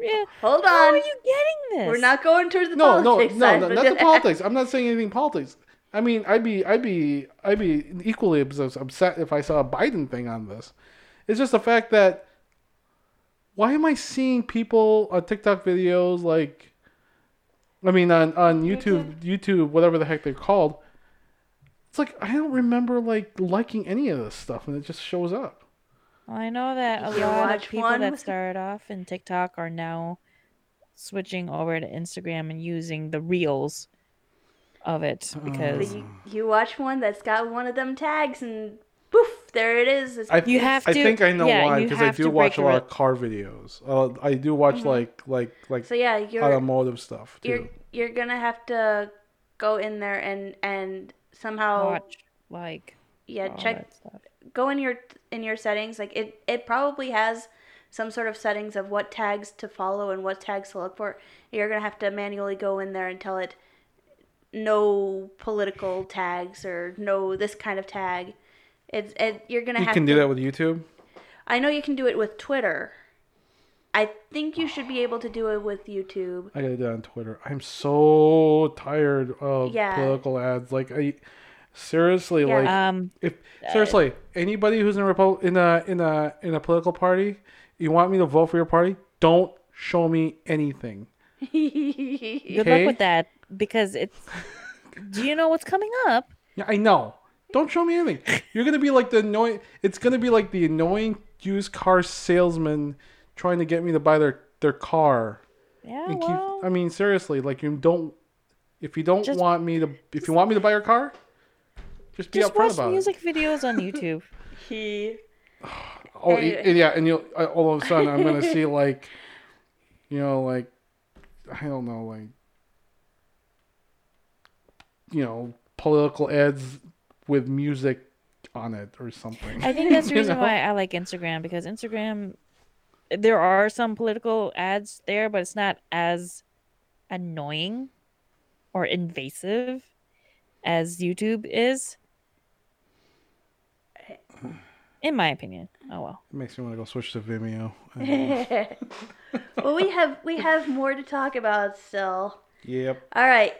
Yeah. Hold on. How are you getting this? We're not going towards the no, no, politics no, side, no, but not the (laughs) politics. I'm not saying anything politics. I mean, I'd be, I'd be, I'd be equally as upset if I saw a Biden thing on this. It's just the fact that why am I seeing people on TikTok videos like, I mean, on on YouTube, YouTube, whatever the heck they're called. It's like I don't remember like liking any of this stuff, and it just shows up. Well, I know that a You lot of people one that started off in TikTok are now switching over to Instagram and using the reels of it Oh. because But you, you watch one that's got one of them tags, and poof, there it is. It's, I, You have to, I think I know yeah, why because I do watch a lot of car videos. Uh, I do watch like like like so yeah, you're automotive stuff you're you're gonna have to go in there and and somehow watch like yeah check go in your in your settings like it it probably has some sort of settings of what tags to follow and what tags to look for. You're gonna have to manually go in there and tell it no political tags or no this kind of tag. It's it, you're gonna You have can to do that with YouTube. i know you can do it with twitter i think you should be able to do it with youtube I gotta do that on Twitter. I'm so tired of Yeah. political ads. Like I seriously Yeah. like Um, if seriously anybody who's in a Repo- in a in a in a political party, you want me to vote for your party? Don't show me anything. (laughs) good Okay. luck with that because it's. (laughs) Do you know what's coming up? Yeah, I know. Don't show me anything. You're gonna be like the annoying. It's gonna be like the annoying used car salesman trying to get me to buy their their car. Yeah, And keep, well, I mean, seriously, like you don't. If you don't Just- want me to, if you want me to buy your car, just be just upfront watch about music videos on YouTube. (laughs) he. (sighs) Oh, Anyway. and yeah, and you will all of a sudden I'm gonna see (laughs) like, you know, like, I don't know, like, you know, political ads with music on it or something. I think that's the (laughs) You reason know? why I like Instagram because Instagram, there are some political ads there, but it's not as annoying or invasive as YouTube is. In my opinion. Oh well. It makes me want to go switch to Vimeo. (laughs) well we have we have more to talk about still Yep. All right.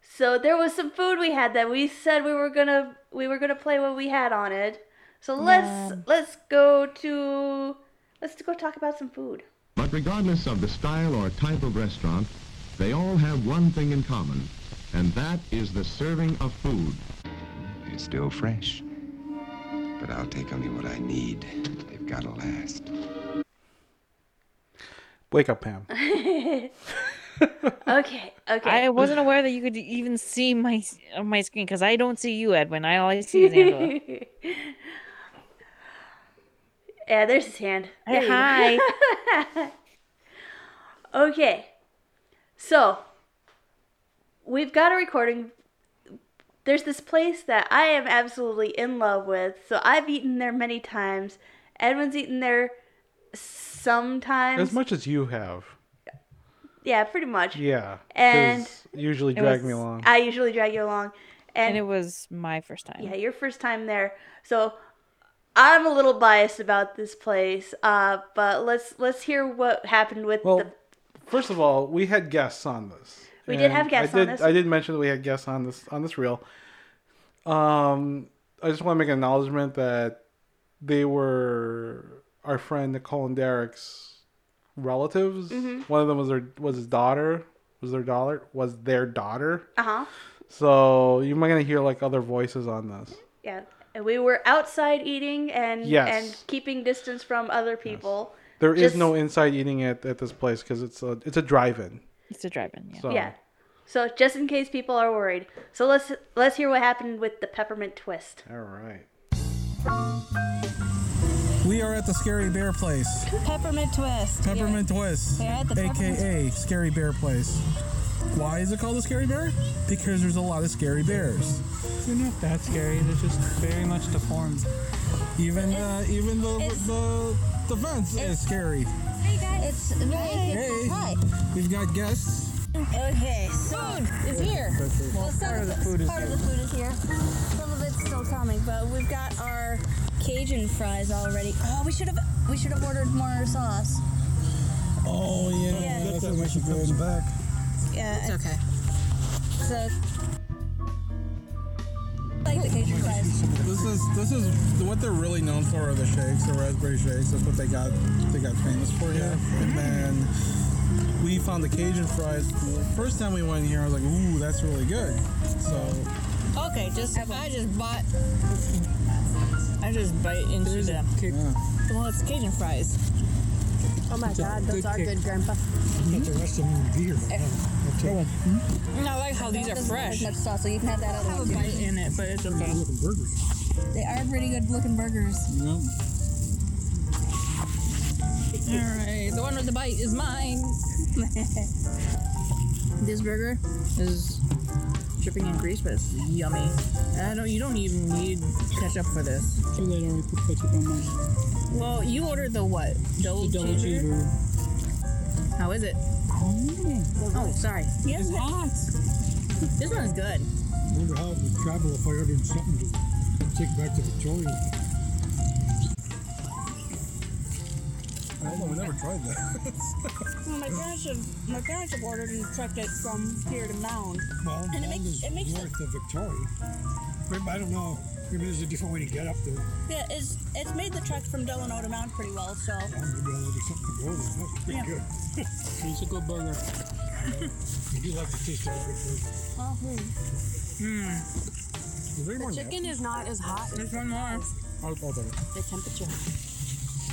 So there was some food we had that we said we were gonna we were gonna play what we had on it. So let's Yeah. let's go to let's go talk about some food. But regardless of the style or type of restaurant, they all have one thing in common, and that is the serving of food. It's still fresh. But I'll take only what I need. They've got to last. Wake up, Pam. (laughs) Okay, okay. I wasn't aware that you could even see my on my screen because I don't see you, Edwin. I always see Angela. (laughs) yeah, there's his hand. There you. Hi. (laughs) Okay. So, we've got a recording. There's this place that I am absolutely in love with. So, I've eaten there many times. Edwin's eaten there sometimes. As much as you have. yeah, pretty much. Yeah. And you usually drag was- me along. I usually drag you along. and And, it was my first time. yeah, your first time there. So, I'm a little biased about this place. Uh, but let's let's hear what happened with Well, the first of all, we had guests on this. We did have guests I on did, this. I did mention that we had guests on this on this reel. Um, I just want to make an acknowledgement that they were our friend Nicole and Derek's relatives. Mm-hmm. One of them was their was his daughter. Was their daughter was their daughter. uh-huh. So you might gonna hear like other voices on this. Yeah, and we were outside eating and Yes. and keeping distance from other people. There is Just- no inside eating at, at this place because it's a it's a drive-in. It's a drive-in. Yeah. So Yeah. So just in case people are worried, so let's let's hear what happened with the peppermint twist. all right. We are at the Scary Bear Place. Peppermint twist. Peppermint Twist, We're at the aka Scary Bear Place. Why is it called the Scary Bear? Because there's a lot of scary bears. They're not that scary. They're just very much deformed. Even uh, even the it's- the the fence is scary. Hey guys. It's very Hey. Hi. We've got guests. Okay, so food is here. Well, some part of the food is part of the food is here. Some of it's still coming, but we've got our Cajun fries already. Oh, we should have we should have ordered more sauce. Oh yeah, Yeah. that's what she comes back. Yeah, it's okay. So, like the Cajun fries. This is this is what they're really known for are the shakes, the raspberry shakes. That's what they got they got famous for here. And mm-hmm. then we found the Cajun fries. The first time we went here, I was like, ooh, that's really good. So Okay, just I just bought. I just bite into them. Well, it's Cajun fries. Oh my God, those are good, Grandpa. the rest of them beer. And I like how these are Doesn't have fresh. as much sauce, so you can have that other have a one. too. bite in it, but it's okay. They are pretty good looking burgers. No. All right, the one with the bite is mine. (laughs) this burger is dripping in grease, but it's yummy. I don't. You don't even need ketchup for this. So they already put ketchup on mine. Well, you ordered the what? Double, Double cheeseburger? cheeseburger. How is it? Oh, sorry. It's hot. This one's good. I wonder how it would travel if I ordered something to take back to Victoria. Oh, I don't know, we never tried that. (laughs) Well, my parents have my parents have ordered and trucked it from here to Mound. Well, And it Mound makes- is it makes the- north of Victoria. But I don't know. Maybe there's a different way to get up there. Yeah, it's it's made the trek from Delano to Mound pretty well. So Yeah, maybe I'll order something to go there. That's pretty Yeah. good. it's a good burger. You do like the taste of a good burger. Is there more The chicken is not as hot There's one more. I'll, I'll it. the temperature.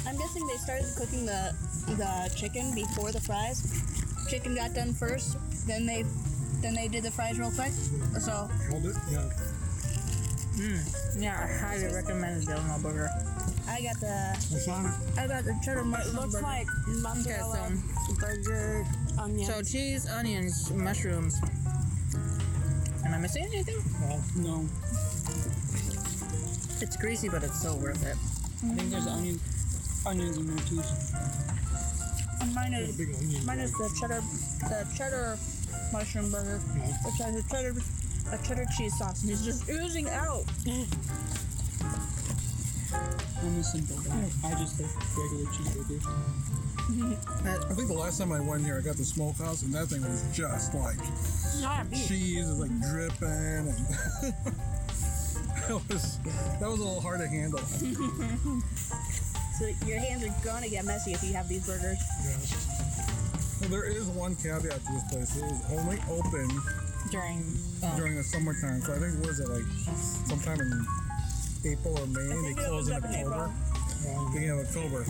I'm guessing they started cooking the the chicken before the fries. Chicken got done first, then they then they did the fries real quick. So Held it? Yeah. Mm. yeah, I highly recommend the Delano burger. I got the What's on it? I got the cheddar mushroom. Looks burger. like mozzarella, burger, onion. So cheese, onions, mushrooms. Am I missing anything? Well, No. It's greasy, but it's so worth it. Mm-hmm. I think there's onion, onions in there too. And mine is mine is the cheddar the cheddar mushroom burger, Yeah. which has a cheddar a cheddar cheese sauce, and it's just oozing out. I'm a simple guy. I just like regular cheeseburger. (laughs) I I think the last time I went here, I got the smokehouse, and that thing was just like cheese is like dripping, and (laughs) that was that was a little hard to handle. (laughs) So your hands are gonna get messy if you have these burgers. Well, there is one caveat to this place. It is only open During um, during the summertime. So I think what is it like sometime in April or May? They think it close in opens in October. Beginning of October.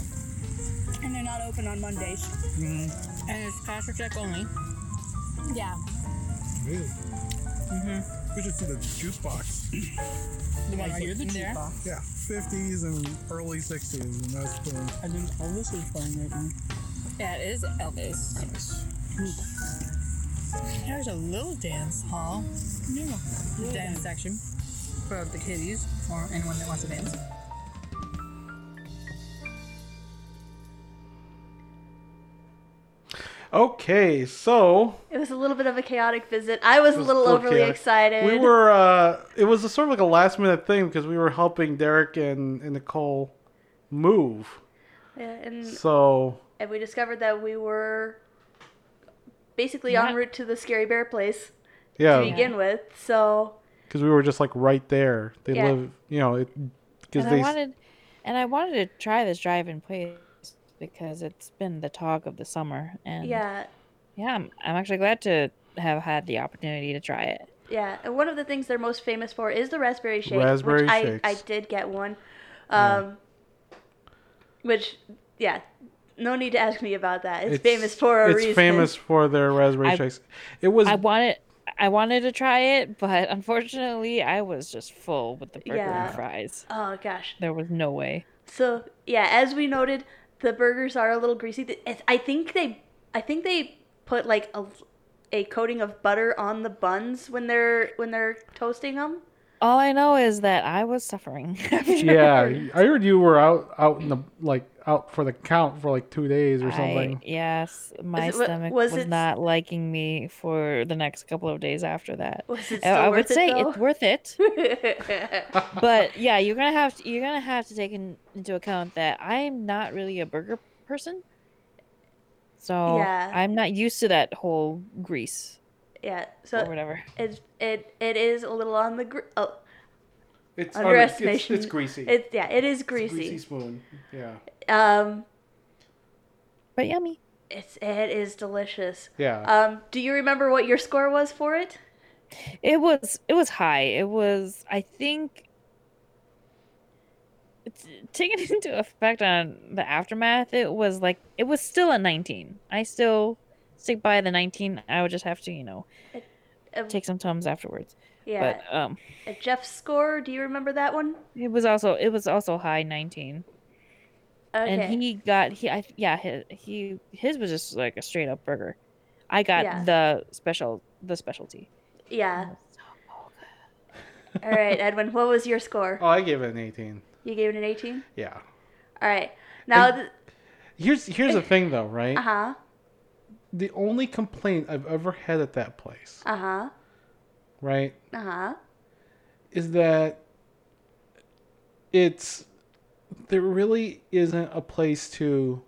and they're not open on Mondays. Mm-hmm. And it's cash or check only. Yeah. Really? Mm-hmm. We should see the jukebox. The one right You're the there. jukebox. Yeah, 50s and early 60s, and that's cool. I think Elvis is playing right now. Yeah, it is Elvis. There's a little dance hall. Yeah. The dance section for the kiddies or anyone that wants to dance. Okay, so It was a little bit of a chaotic visit. I was, It a little little overly chaotic. excited. we were. uh It was a sort of like a last minute thing because we were helping Derek and, and Nicole move. Yeah, and, So and we discovered that we were basically Yeah. en route to the Scary Bear place yeah, to begin with. So because we were just like right there. They Yeah. live, you know, it because they. I wanted, and I wanted to try this drive-in place because it's been the talk of the summer, and yeah, yeah, I'm, I'm actually glad to have had the opportunity to try it. yeah. And one of the things they're most famous for is the raspberry shake, Raspberry which I, shakes. I did get one. Um, Which, yeah, no need to ask me about that. It's, famous for a it's reason. It's famous for their raspberry I- shakes. It was I wanted, I wanted to try it, but unfortunately, I was just full with the burger Yeah. and fries. Oh gosh. There was no way. So yeah, as we noted, the burgers are a little greasy. I think they, I think they put like a, a coating of butter on the buns when they're when they're toasting them. All I know is that I was suffering. (laughs) yeah. I heard you were out out in the like out for the count for like two days or I- something. yes, my it- wa- stomach was was, it- not liking me for the next couple of days after that. Was it I- still I worth would it, say though? it's worth it. (laughs) but yeah, you're gonna have to you're gonna have to take in, into account that I'm not really a burger person. So Yeah. I'm not used to that whole grease yeah. or So whatever. it it it is a little on the gr- oh, It's underestimation. It's, it's greasy. It yeah, it is It's a greasy. greasy spoon. Yeah. Um, But yummy. it's it is delicious. Yeah. Um, do you remember what your score was for it? It was it was high. It was I think it's taking (laughs) into effect on the aftermath, it was like it was still a 19. I still stick by the 19. I would just have to, you know, Um, take some tums afterwards. yeah. But um Uh, Jeff's score. Do you remember that one? it was also it was also high 19. Okay. And he got he I yeah, his, he his was just like a straight up burger. I got Yeah. the special the specialty. yeah. All right, (laughs) Edwin. What was your score? Oh, I gave it an 18. You gave it an 18. Yeah. All right. Now, And- Here's here's the (laughs) thing though, right? uh huh, The only complaint I've ever had at that place, uh huh, right, uh huh. is that it's there really isn't a place to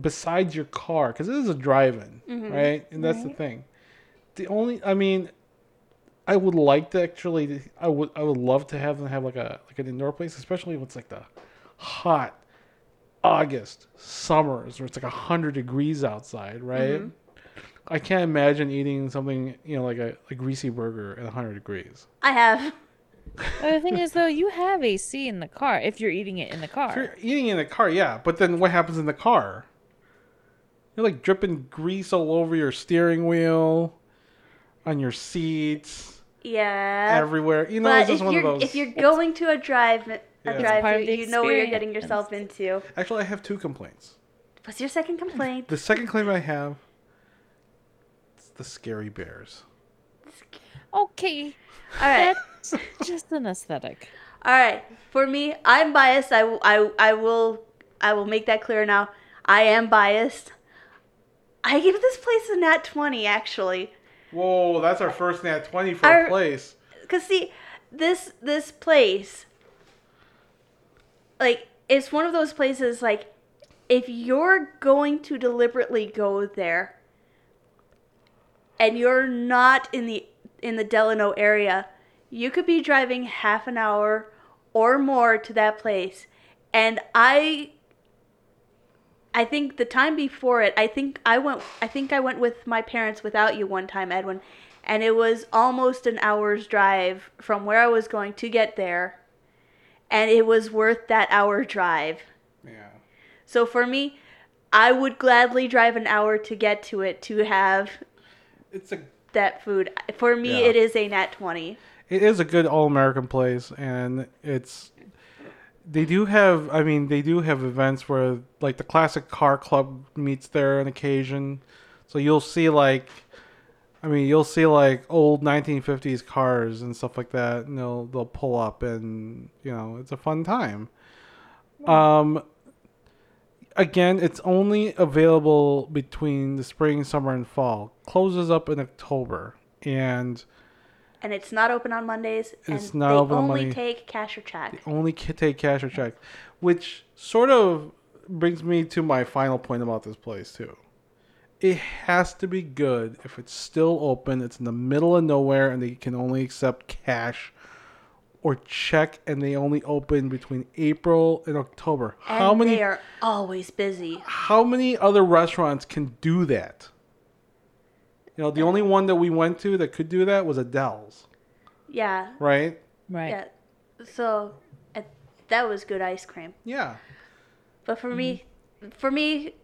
besides your car because it is a drive-in, Mhm. right? And that's the thing. The only, I mean, I would like to actually, I would, I would love to have them have like a like an indoor place, especially if it's like the hot August summers where it's like hundred degrees outside, right? Mhm. I can't imagine eating something, you know, like a, a greasy burger at hundred degrees. I have. (laughs) But the thing is though, you have AC in the car if you're eating it in the car. If you're eating in the car, yeah, but then what happens in the car? You're like dripping grease all over your steering wheel, on your seats, Yeah. everywhere. You know, but it's just if one you're of those. if you're going to a drive a Yeah. It's drive part through, you know what you're getting yourself into. Actually, I have two complaints. What's your second complaint? The second claim I have, it's the scary bears. Okay. All right. That's just an aesthetic. All right. For me, I'm biased. I, will- I, I will I will make that clear now. I am biased. I give this place a nat 20 actually. Whoa, that's our first nat twenty for Our- a place. Cuz see, this this place like it's one of those places like if you're going to deliberately go there and you're not in the in the Delano area, you could be driving half an hour or more to that place. And I I think the time before it, I think I went I think I went with my parents without you one time, Edwin, and it was almost an hour's drive from where I was going to get there. And it was worth that hour drive. Yeah. So for me, I would gladly drive an hour to get to it to have It's a that food. For me, Yeah. it is a nat 20. it is a good all American place, and it's they do have. I mean, they do have events where like the classic car club meets there on occasion, so you'll see like. I mean, you'll see like old 1950s cars and stuff like that, and they'll they'll pull up, and you know it's a fun time. Um, again, it's only available between the spring, summer, and fall. Closes up in October, and And it's not open on Mondays. And It's not they open on only Monday. take cash or check. only take cash or check, which sort of brings me to my final point about this place too. It has to be good if it's still open. It's in the middle of nowhere, and they can only accept cash or check, and they only open between April and October. And how many? They are always busy. How many other restaurants can do that? You know, the only one that we went to that could do that was Adele's, Yeah. right? Right. Yeah. So that was good ice cream. Yeah. But for me, mm-hmm. for me,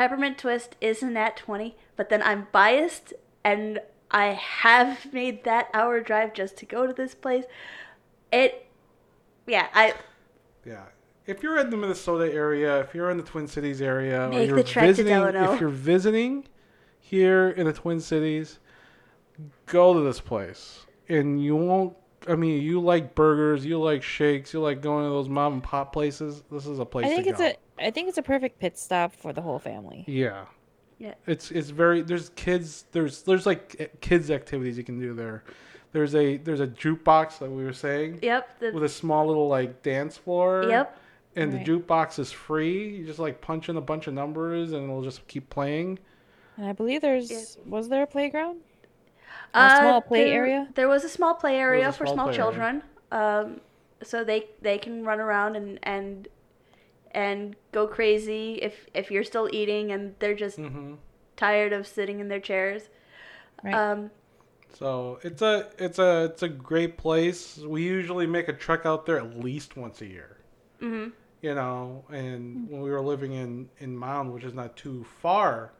peppermint twist isn't at 20. But then I'm biased, and I have (laughs) made that hour drive just to go to this place. It, yeah, I Yeah. If you're in the Minnesota area, if you're in the Twin Cities area, or Make you're the trek to visiting, Delano. if you're visiting here in the Twin Cities, go to this place, and you won't. I mean, you like burgers, you like shakes, you like going to those mom and pop places. This is a place I think to it's go. a I think it's a perfect pit stop for the whole family. yeah. Yeah. It's it's very there's kids there's there's like eh, kids activities you can do there. There's a there's a jukebox that we were saying. Yep, the- with a small little like dance floor. Yep. And Right. the jukebox is free. You just like punch in a bunch of numbers and it'll just keep playing. And I believe there's was there a playground? A Uh, small play there- area? There was a small play area a for small small play children, um, so they they can run around and and and go crazy if if you're still eating and they're just Mhm. tired of sitting in their chairs. Right. Um, So it's a it's a it's a great place. We usually make a trek out there at least once a year. Mm-hmm. You know, and when we were living in in Mound, which is not too far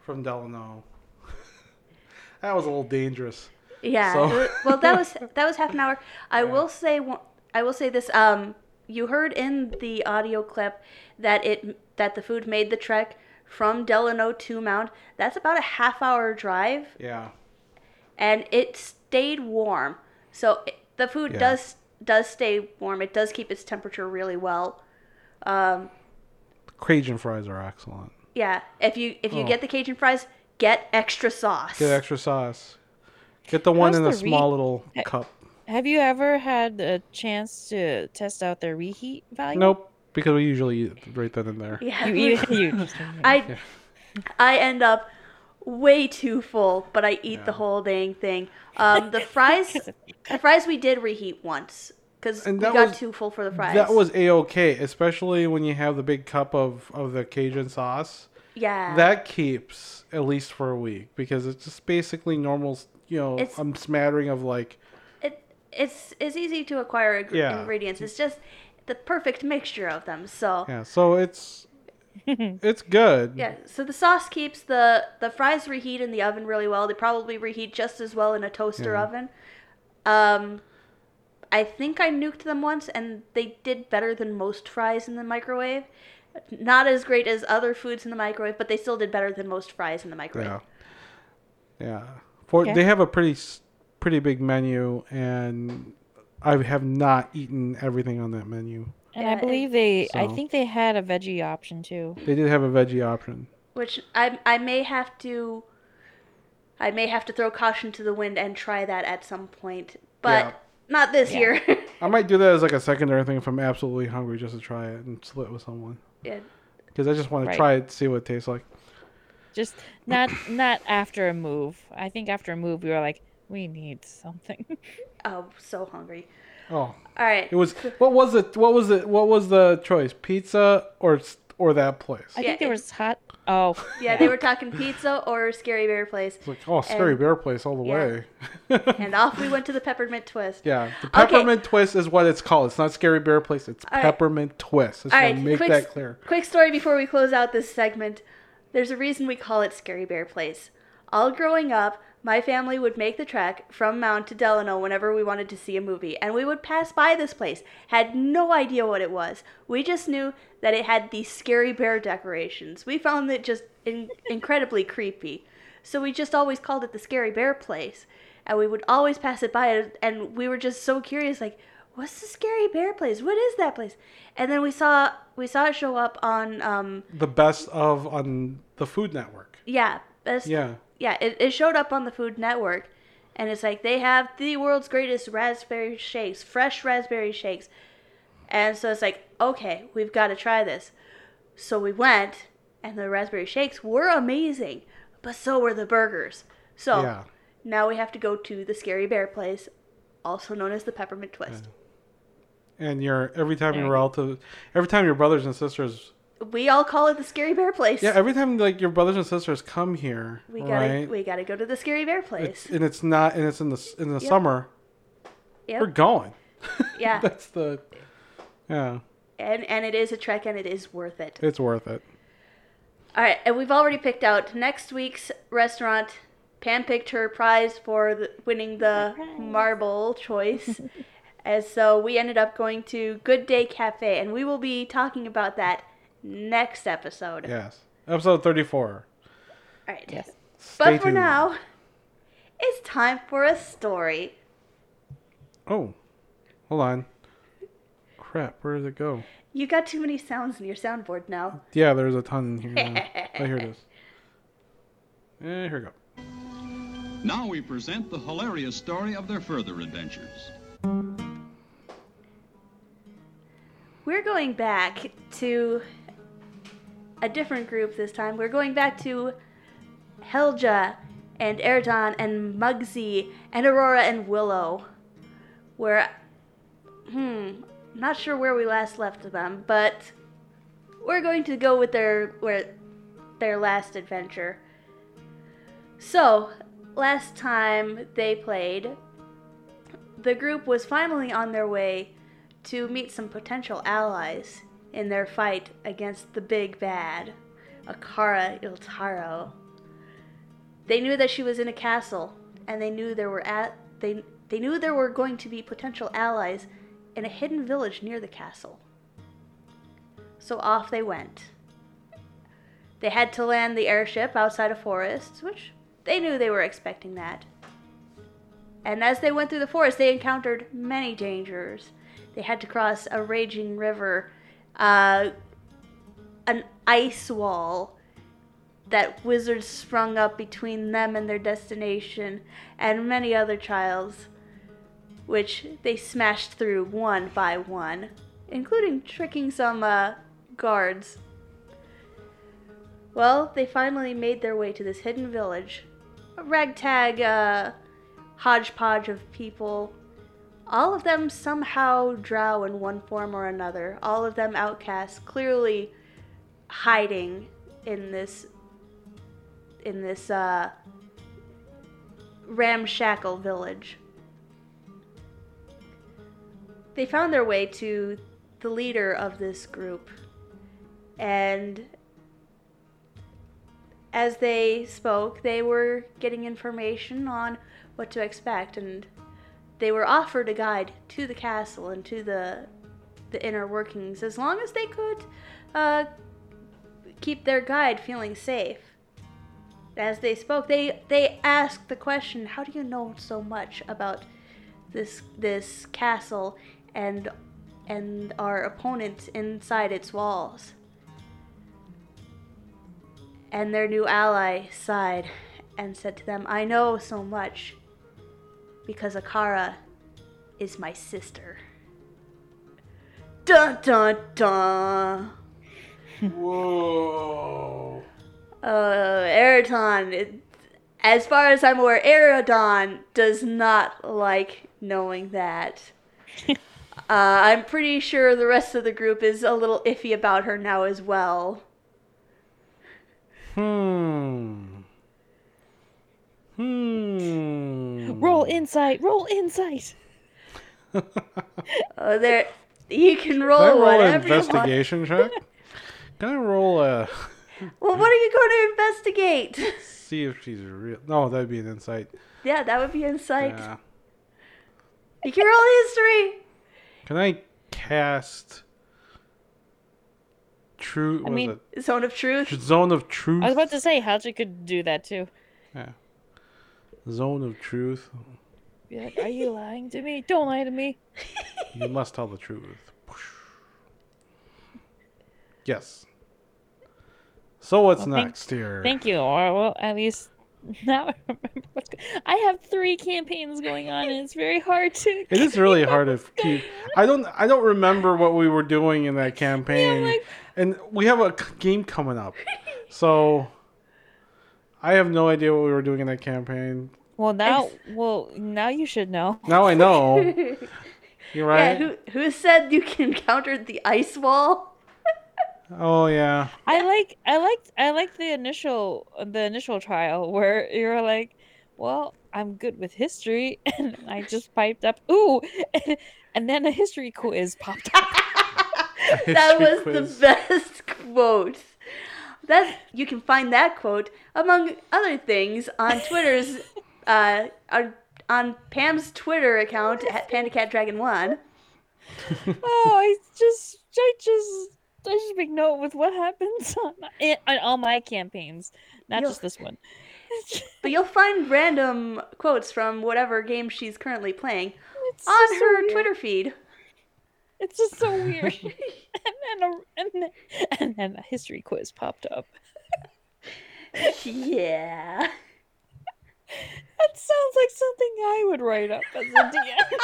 from Delano, (laughs) that was a little dangerous. Yeah. So- well, that (laughs) was that was half an hour. I will say one- I will say this. Um, you heard in the audio clip that it that the food made the trek from Delano to Mound. That's about a half hour drive, yeah. and it stayed warm. So it, the food Yeah. does does stay warm. It does keep its temperature really well. Um, Cajun fries are excellent. yeah. If you if you Oh. get the Cajun fries, get extra sauce. Get extra sauce. Get the one How's in a the small re- little Eh, cup. Have you ever had a chance to test out their reheat value? Nope, because we usually eat it right then and there. Yeah. You eat you (laughs) just I I end up way too full, but I eat the whole dang thing. Um, the (laughs) fries, the fries we did reheat once because we And that got was- too full for the fries. That was a okay, especially when you have the big cup of of the Cajun sauce. yeah. That keeps at least for a week because it's just basically normal, you know, It's- a smattering of like it it's it's easy to acquire ing- Yeah. ingredients. It's just the perfect mixture of them. So yeah. So it's (laughs) it's good. Yeah, so the sauce keeps the the fries reheat in the oven really well. They probably reheat just as well in a toaster Yeah. oven. Um, I think I nuked them once, and they did better than most fries in the microwave. Not as great as other foods in the microwave, but they still did better than most fries in the microwave. Yeah. Yeah. For Okay. they have a pretty s- pretty big menu, and I have not eaten everything on that menu. And Yeah, I believe they I think they had a veggie option too. They did have a veggie option. Which I I may have to. I may have to throw caution to the wind and try that at some point, but Yeah. not this Yeah. year. (laughs) I might do that as like a secondary thing if I'm absolutely hungry, just to try it and split with someone. yeah. because I just want Right. to try it, see what it tastes like. Just not not after a move. I think after a move we were like, we need something. (laughs) Oh, so hungry. Oh, All right. it was. What was it? What was it? What was the choice? Pizza or or that place? I Yeah, think there it- was hot. Oh, Yeah, they were talking pizza or Scary Bear Place. It's like oh, scary And- bear place all the yeah. way. (laughs) And off we went to the Peppermint Twist. Yeah, the Okay. peppermint twist is what it's called. It's not scary bear place. It's All right. peppermint twist. Just All want right, to make quick, that clear. quick story before we close out this segment. There's a reason we call it Scary Bear Place. All growing up, my family would make the trek from Mound to Delano whenever we wanted to see a movie, and we would pass by this place. Had no idea what it was. We just knew that it had these scary bear decorations. We found it just in- incredibly creepy. So we just always called it the Scary Bear Place. And we would always pass it by, and we were just so curious, like, what's the Scary Bear Place? What is that place? And then we saw we saw it show up on um The best of on the Food Network. yeah best Yeah. Yeah it, it showed up on the Food Network, and it's like they have the world's greatest raspberry shakes, fresh raspberry shakes, and so it's like okay we've got to try this. So we went, and the raspberry shakes were amazing, but so were the burgers. So Yeah. now we have to go to the Scary Bear Place, also known as the Peppermint Twist. And your every time There your you go. relative, every time your brothers and sisters, We all call it the Scary Bear Place. yeah, every time like your brothers and sisters come here, we gotta right? we gotta go to the Scary Bear Place. It's, and it's not, and it's in the in the Yep. summer. Yep. We're going. (laughs) Yeah. That's the, yeah, and and it is a trek and it is worth it. it's worth it. All right, and we've already picked out next week's restaurant. Pam picked her prize for the, winning the marble choice. (laughs) and so we ended up going to Good Day Cafe, and we will be talking about that next episode. Yes, episode thirty-four. All right. yes. Stay But for tuned. now, it's time for a story. Oh, hold on. Crap, where does it go? You got too many sounds in your soundboard now. Yeah, there's a ton in here. Now. (laughs) oh, here it is. Eh, here we go. Now we present the hilarious story of their further adventures. We're going back to a different group this time. We're going back to Helja and Erdan and Mugsy and Aurora and Willow. Where, hmm, not sure where we last left them, but we're going to go with their where their last adventure. So, last time they played, the group was finally on their way to meet some potential allies in their fight against the big bad, Akara Iltaro. They knew that she was in a castle, and they knew there were at they they knew there were going to be potential allies in a hidden village near the castle. So off they went. They had to land the airship outside a forest, which they knew they were expecting that. And as they went through the forest, they encountered many dangers. They had to cross a raging river, uh, an ice wall that wizards sprung up between them and their destination, and many other trials, which they smashed through one by one, including tricking some uh, guards. Well, they finally made their way to this hidden village, a ragtag uh, hodgepodge of people. All of them somehow drow in one form or another. All of them outcasts, clearly hiding in this in this uh, ramshackle village. They found their way to the leader of this group, and as they spoke, they were getting information on what to expect, and they were offered a guide to the castle and to the the inner workings, as long as they could uh, keep their guide feeling safe. As they spoke, they they asked the question, "How do you know so much about this this castle and and our opponents inside its walls?" And their new ally sighed and said to them, I know so much because Akara is my sister. Dun dun dun! Whoa. Uh, it, as far as I'm aware, Eridon does not like knowing that. (laughs) uh, I'm pretty sure the rest of the group is a little iffy about her now as well. Hmm. Hmm. Roll insight. Roll insight. Uh, (laughs) there, you can Can I roll roll an whatever you want. investigation check? (laughs) Can I roll a Well, what are you going to investigate? see if she's real? No, that'd be an insight. yeah, that would be insight. Yeah. You can roll history. Can I cast true? I mean- was it? Zone of truth. Zone of truth. I was about to say Halja could do that too. Yeah. Zone of truth. Be like, are you lying to me? Don't lie to me. (laughs) You must tell the truth. Yes. So what's Well, thank- next here? Thank you. Or well, at least (laughs) now I remember what's. Go- I have three campaigns going on, and it's very hard to. (laughs) It is really hard to keep. I don't. I don't remember what we were doing in that campaign, like- and we have a game coming up, so I have no idea what we were doing in that campaign. Well, now, well, now you should know. Now I know. (laughs) You're right. Yeah, who who said you encountered the ice wall? (laughs) oh yeah. I like, I liked, I liked the initial, the initial trial where you were like, "Well, I'm good with history," (laughs) and I just piped up, "Ooh," and then a history quiz popped up. that was quiz. the best quote. That you can find that quote among other things on Twitter's (laughs) uh on, on Pam's Twitter account at PandaCatDragon1. (laughs) oh, I just, I just, I just make note with what happens on, on all my campaigns, not You'll- just this one. (laughs) But you'll find random quotes from whatever game she's currently playing It's on so her weird. Twitter feed. It's just so weird. And then a, and then, and then a history quiz popped up. yeah. That sounds like something I would write up as a DM.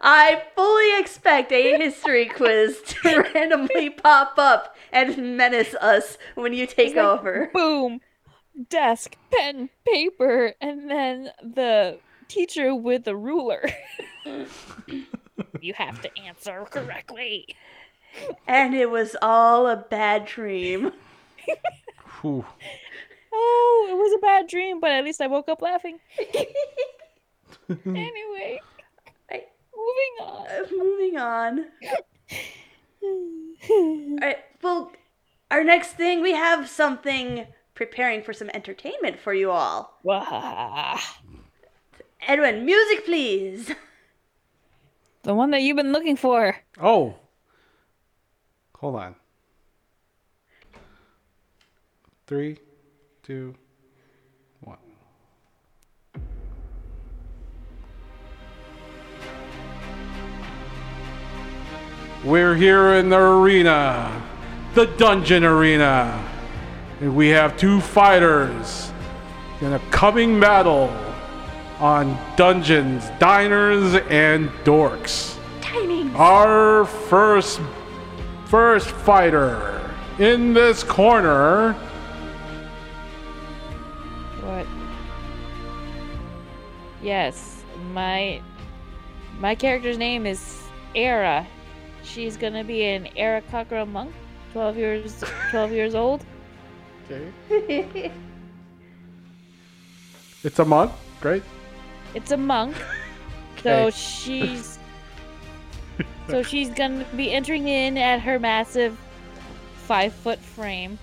I fully expect a history quiz to (laughs) randomly pop up and menace us when you take like, over. Boom, desk, pen, paper, and then the teacher with the ruler. (laughs) you have to answer correctly. And it was all a bad dream. Whew. Oh, it was a bad dream, but at least I woke up laughing. (laughs) anyway, Right. moving on. Uh, moving on. (sighs) Alright, well, our next thing, we have something preparing for some entertainment for you all. Wah. Edwin, music please. The one that you've been looking for. Oh. Hold on. Three, two, one. We're here in the arena, the dungeon arena. And we have two fighters in a coming battle on dungeons, diners, and dorks. Timing. Our first first fighter in this corner What? Yes, my my character's name is Era. She's gonna be an Era Aarakocra monk, twelve years twelve years old. Okay. It's a monk, great. It's a monk, (laughs) so Okay. she's so (laughs) she's gonna be entering in at her massive five foot frame.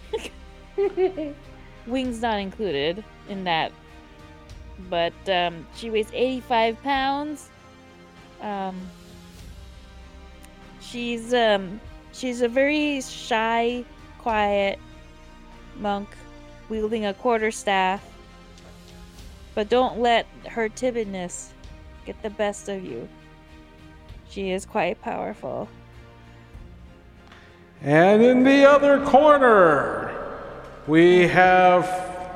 (laughs) Wings not included in that, but um, she weighs eighty five pounds. Um, she's um she's a very shy, quiet monk wielding a quarter staff. But don't let her timidness get the best of you. She is quite powerful. And in the other corner, we have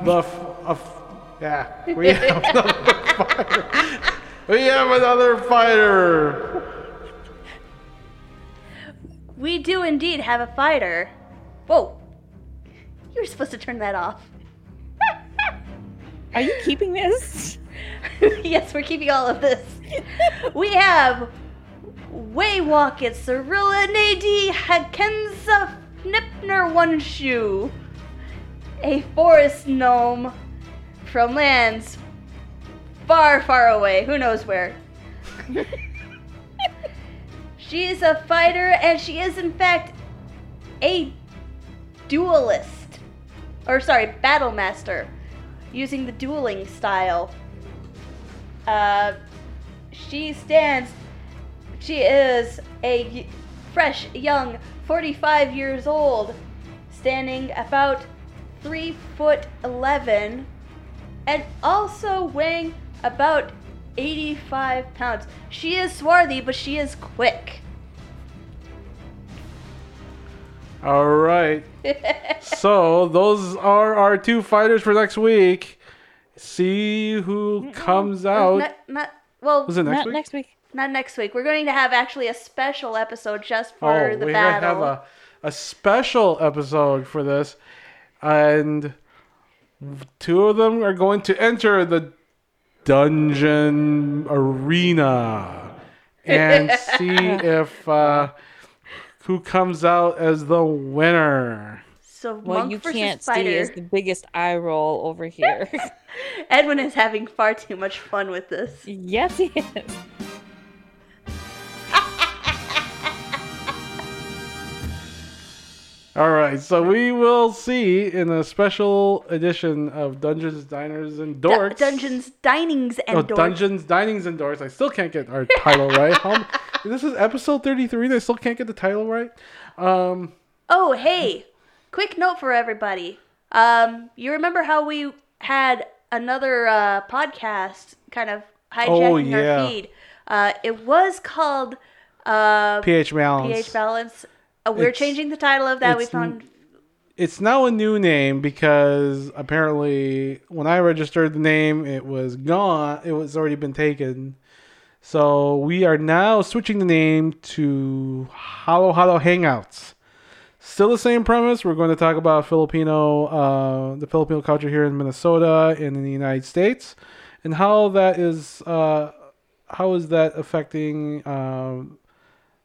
the f- a f- yeah, we (laughs) have another fighter. We have another fighter. We do indeed have a fighter. Whoa! You were supposed to turn that off. Are you keeping this? (laughs) yes, we're keeping all of this. we have Waywalkit, Cyrilla Nadi, Hakenza Nipner One Shoe, a forest gnome from lands far, far away. Who knows where? (laughs) she is a fighter, and she is, in fact, a duelist. Or, sorry, battle master, using the dueling style. Uh, she stands. She is a fresh, young, 45 years old, standing about 3 foot 11, and also weighing about 85 pounds. She is swarthy, but she is quick. All right. (laughs) so those are our two fighters for next week. See who comes uh, out. Not, not well. Was it next Not week? next week. Not next week. We're going to have actually a special episode just for oh, the we're gonna have a, a special episode for this, and two of them are going to enter the dungeon arena and (laughs) see if uh, who comes out as the winner. So What monk you versus can't fighter. see is the biggest eye roll over here. (laughs) Edwin is having far too much fun with this. (laughs) yes, he is. All right, so we will see in a special edition of Dungeons, Diners, and Dorks. dungeons, dinings, and Oh, dorks. Dungeons, Dinings, and Dorks. I still can't get our title (laughs) right. How, this is episode 33 and I still can't get the title right. Um, Oh, hey! Quick note for everybody. Um, you remember how we had another uh, podcast kind of hijacking Oh, yeah. our feed? Uh, it was called uh, pH Balance. pH Balance. Uh, we're It's- changing the title of that. We found It's now a new name because apparently when I registered the name, it was gone. It was already been taken. So we are now switching the name to Halo Halo Hangouts. Still the same premise. We're going to talk about Filipino, uh, the Filipino culture here in Minnesota and in the United States, and how that is, uh, how is that affecting um,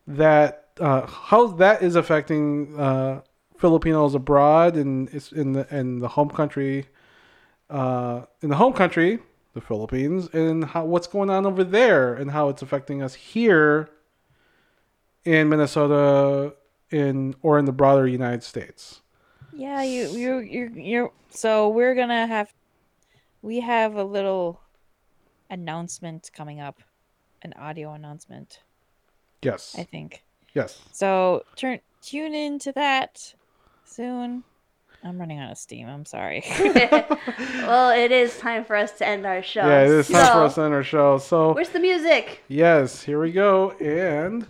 that, uh, how that is affecting uh, Filipinos abroad and it's in the in the home country, uh, in the home country, the Philippines, and how what's going on over there and how it's affecting us here in Minnesota in or in the broader United States. Yeah, you you you you're so we're gonna have we have a little announcement coming up. An audio announcement, Yes. I think. Yes. So turn tune into that soon. I'm running out of steam, I'm sorry. (laughs) (laughs) well, it is time for us to end our show. Yeah, it is time for us to end our show. So Where's the music? yes, here we go. And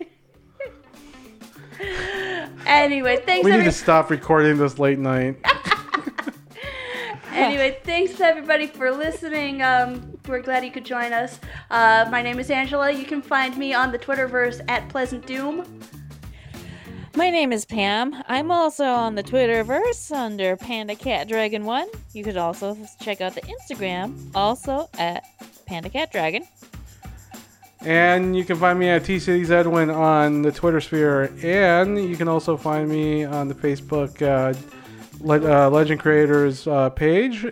(laughs) Anyway, thanks. we need every- to stop recording this late night. anyway, thanks everybody for listening. Um, we're glad you could join us. Uh, my name is Angela. You can find me on the Twitterverse at Pleasant Doom. My name is Pam. I'm also on the Twitterverse under Panda Cat Dragon One. You could also check out the Instagram, also at Panda Cat Dragon. And you can find me at TCD's Edwin on the Twitter sphere. And you can also find me on the Facebook uh, Le- uh, Legend Creators uh, page.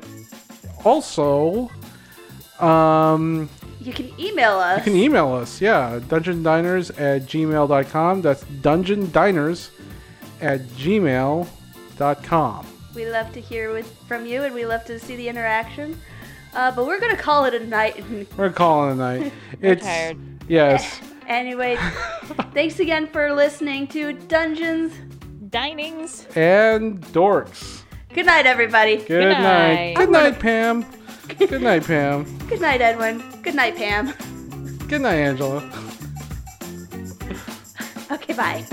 Also, um, You can email us. you can email us. Yeah, dungeondiners at gmail.com. That's dungeondiners at gmail.com. We love to hear with, from you, and we love to see the interaction. Uh, but we're gonna call it a night. (laughs) We're calling it a night. We're it's, tired. Yes. (laughs) anyway, (laughs) thanks again for listening to Dungeons Dinings And dorks. Good night, everybody. Good, night. Good night, Pam. Good night, Pam. Good night, Edwin. Good night, Pam. Good night, Angela. Okay, bye.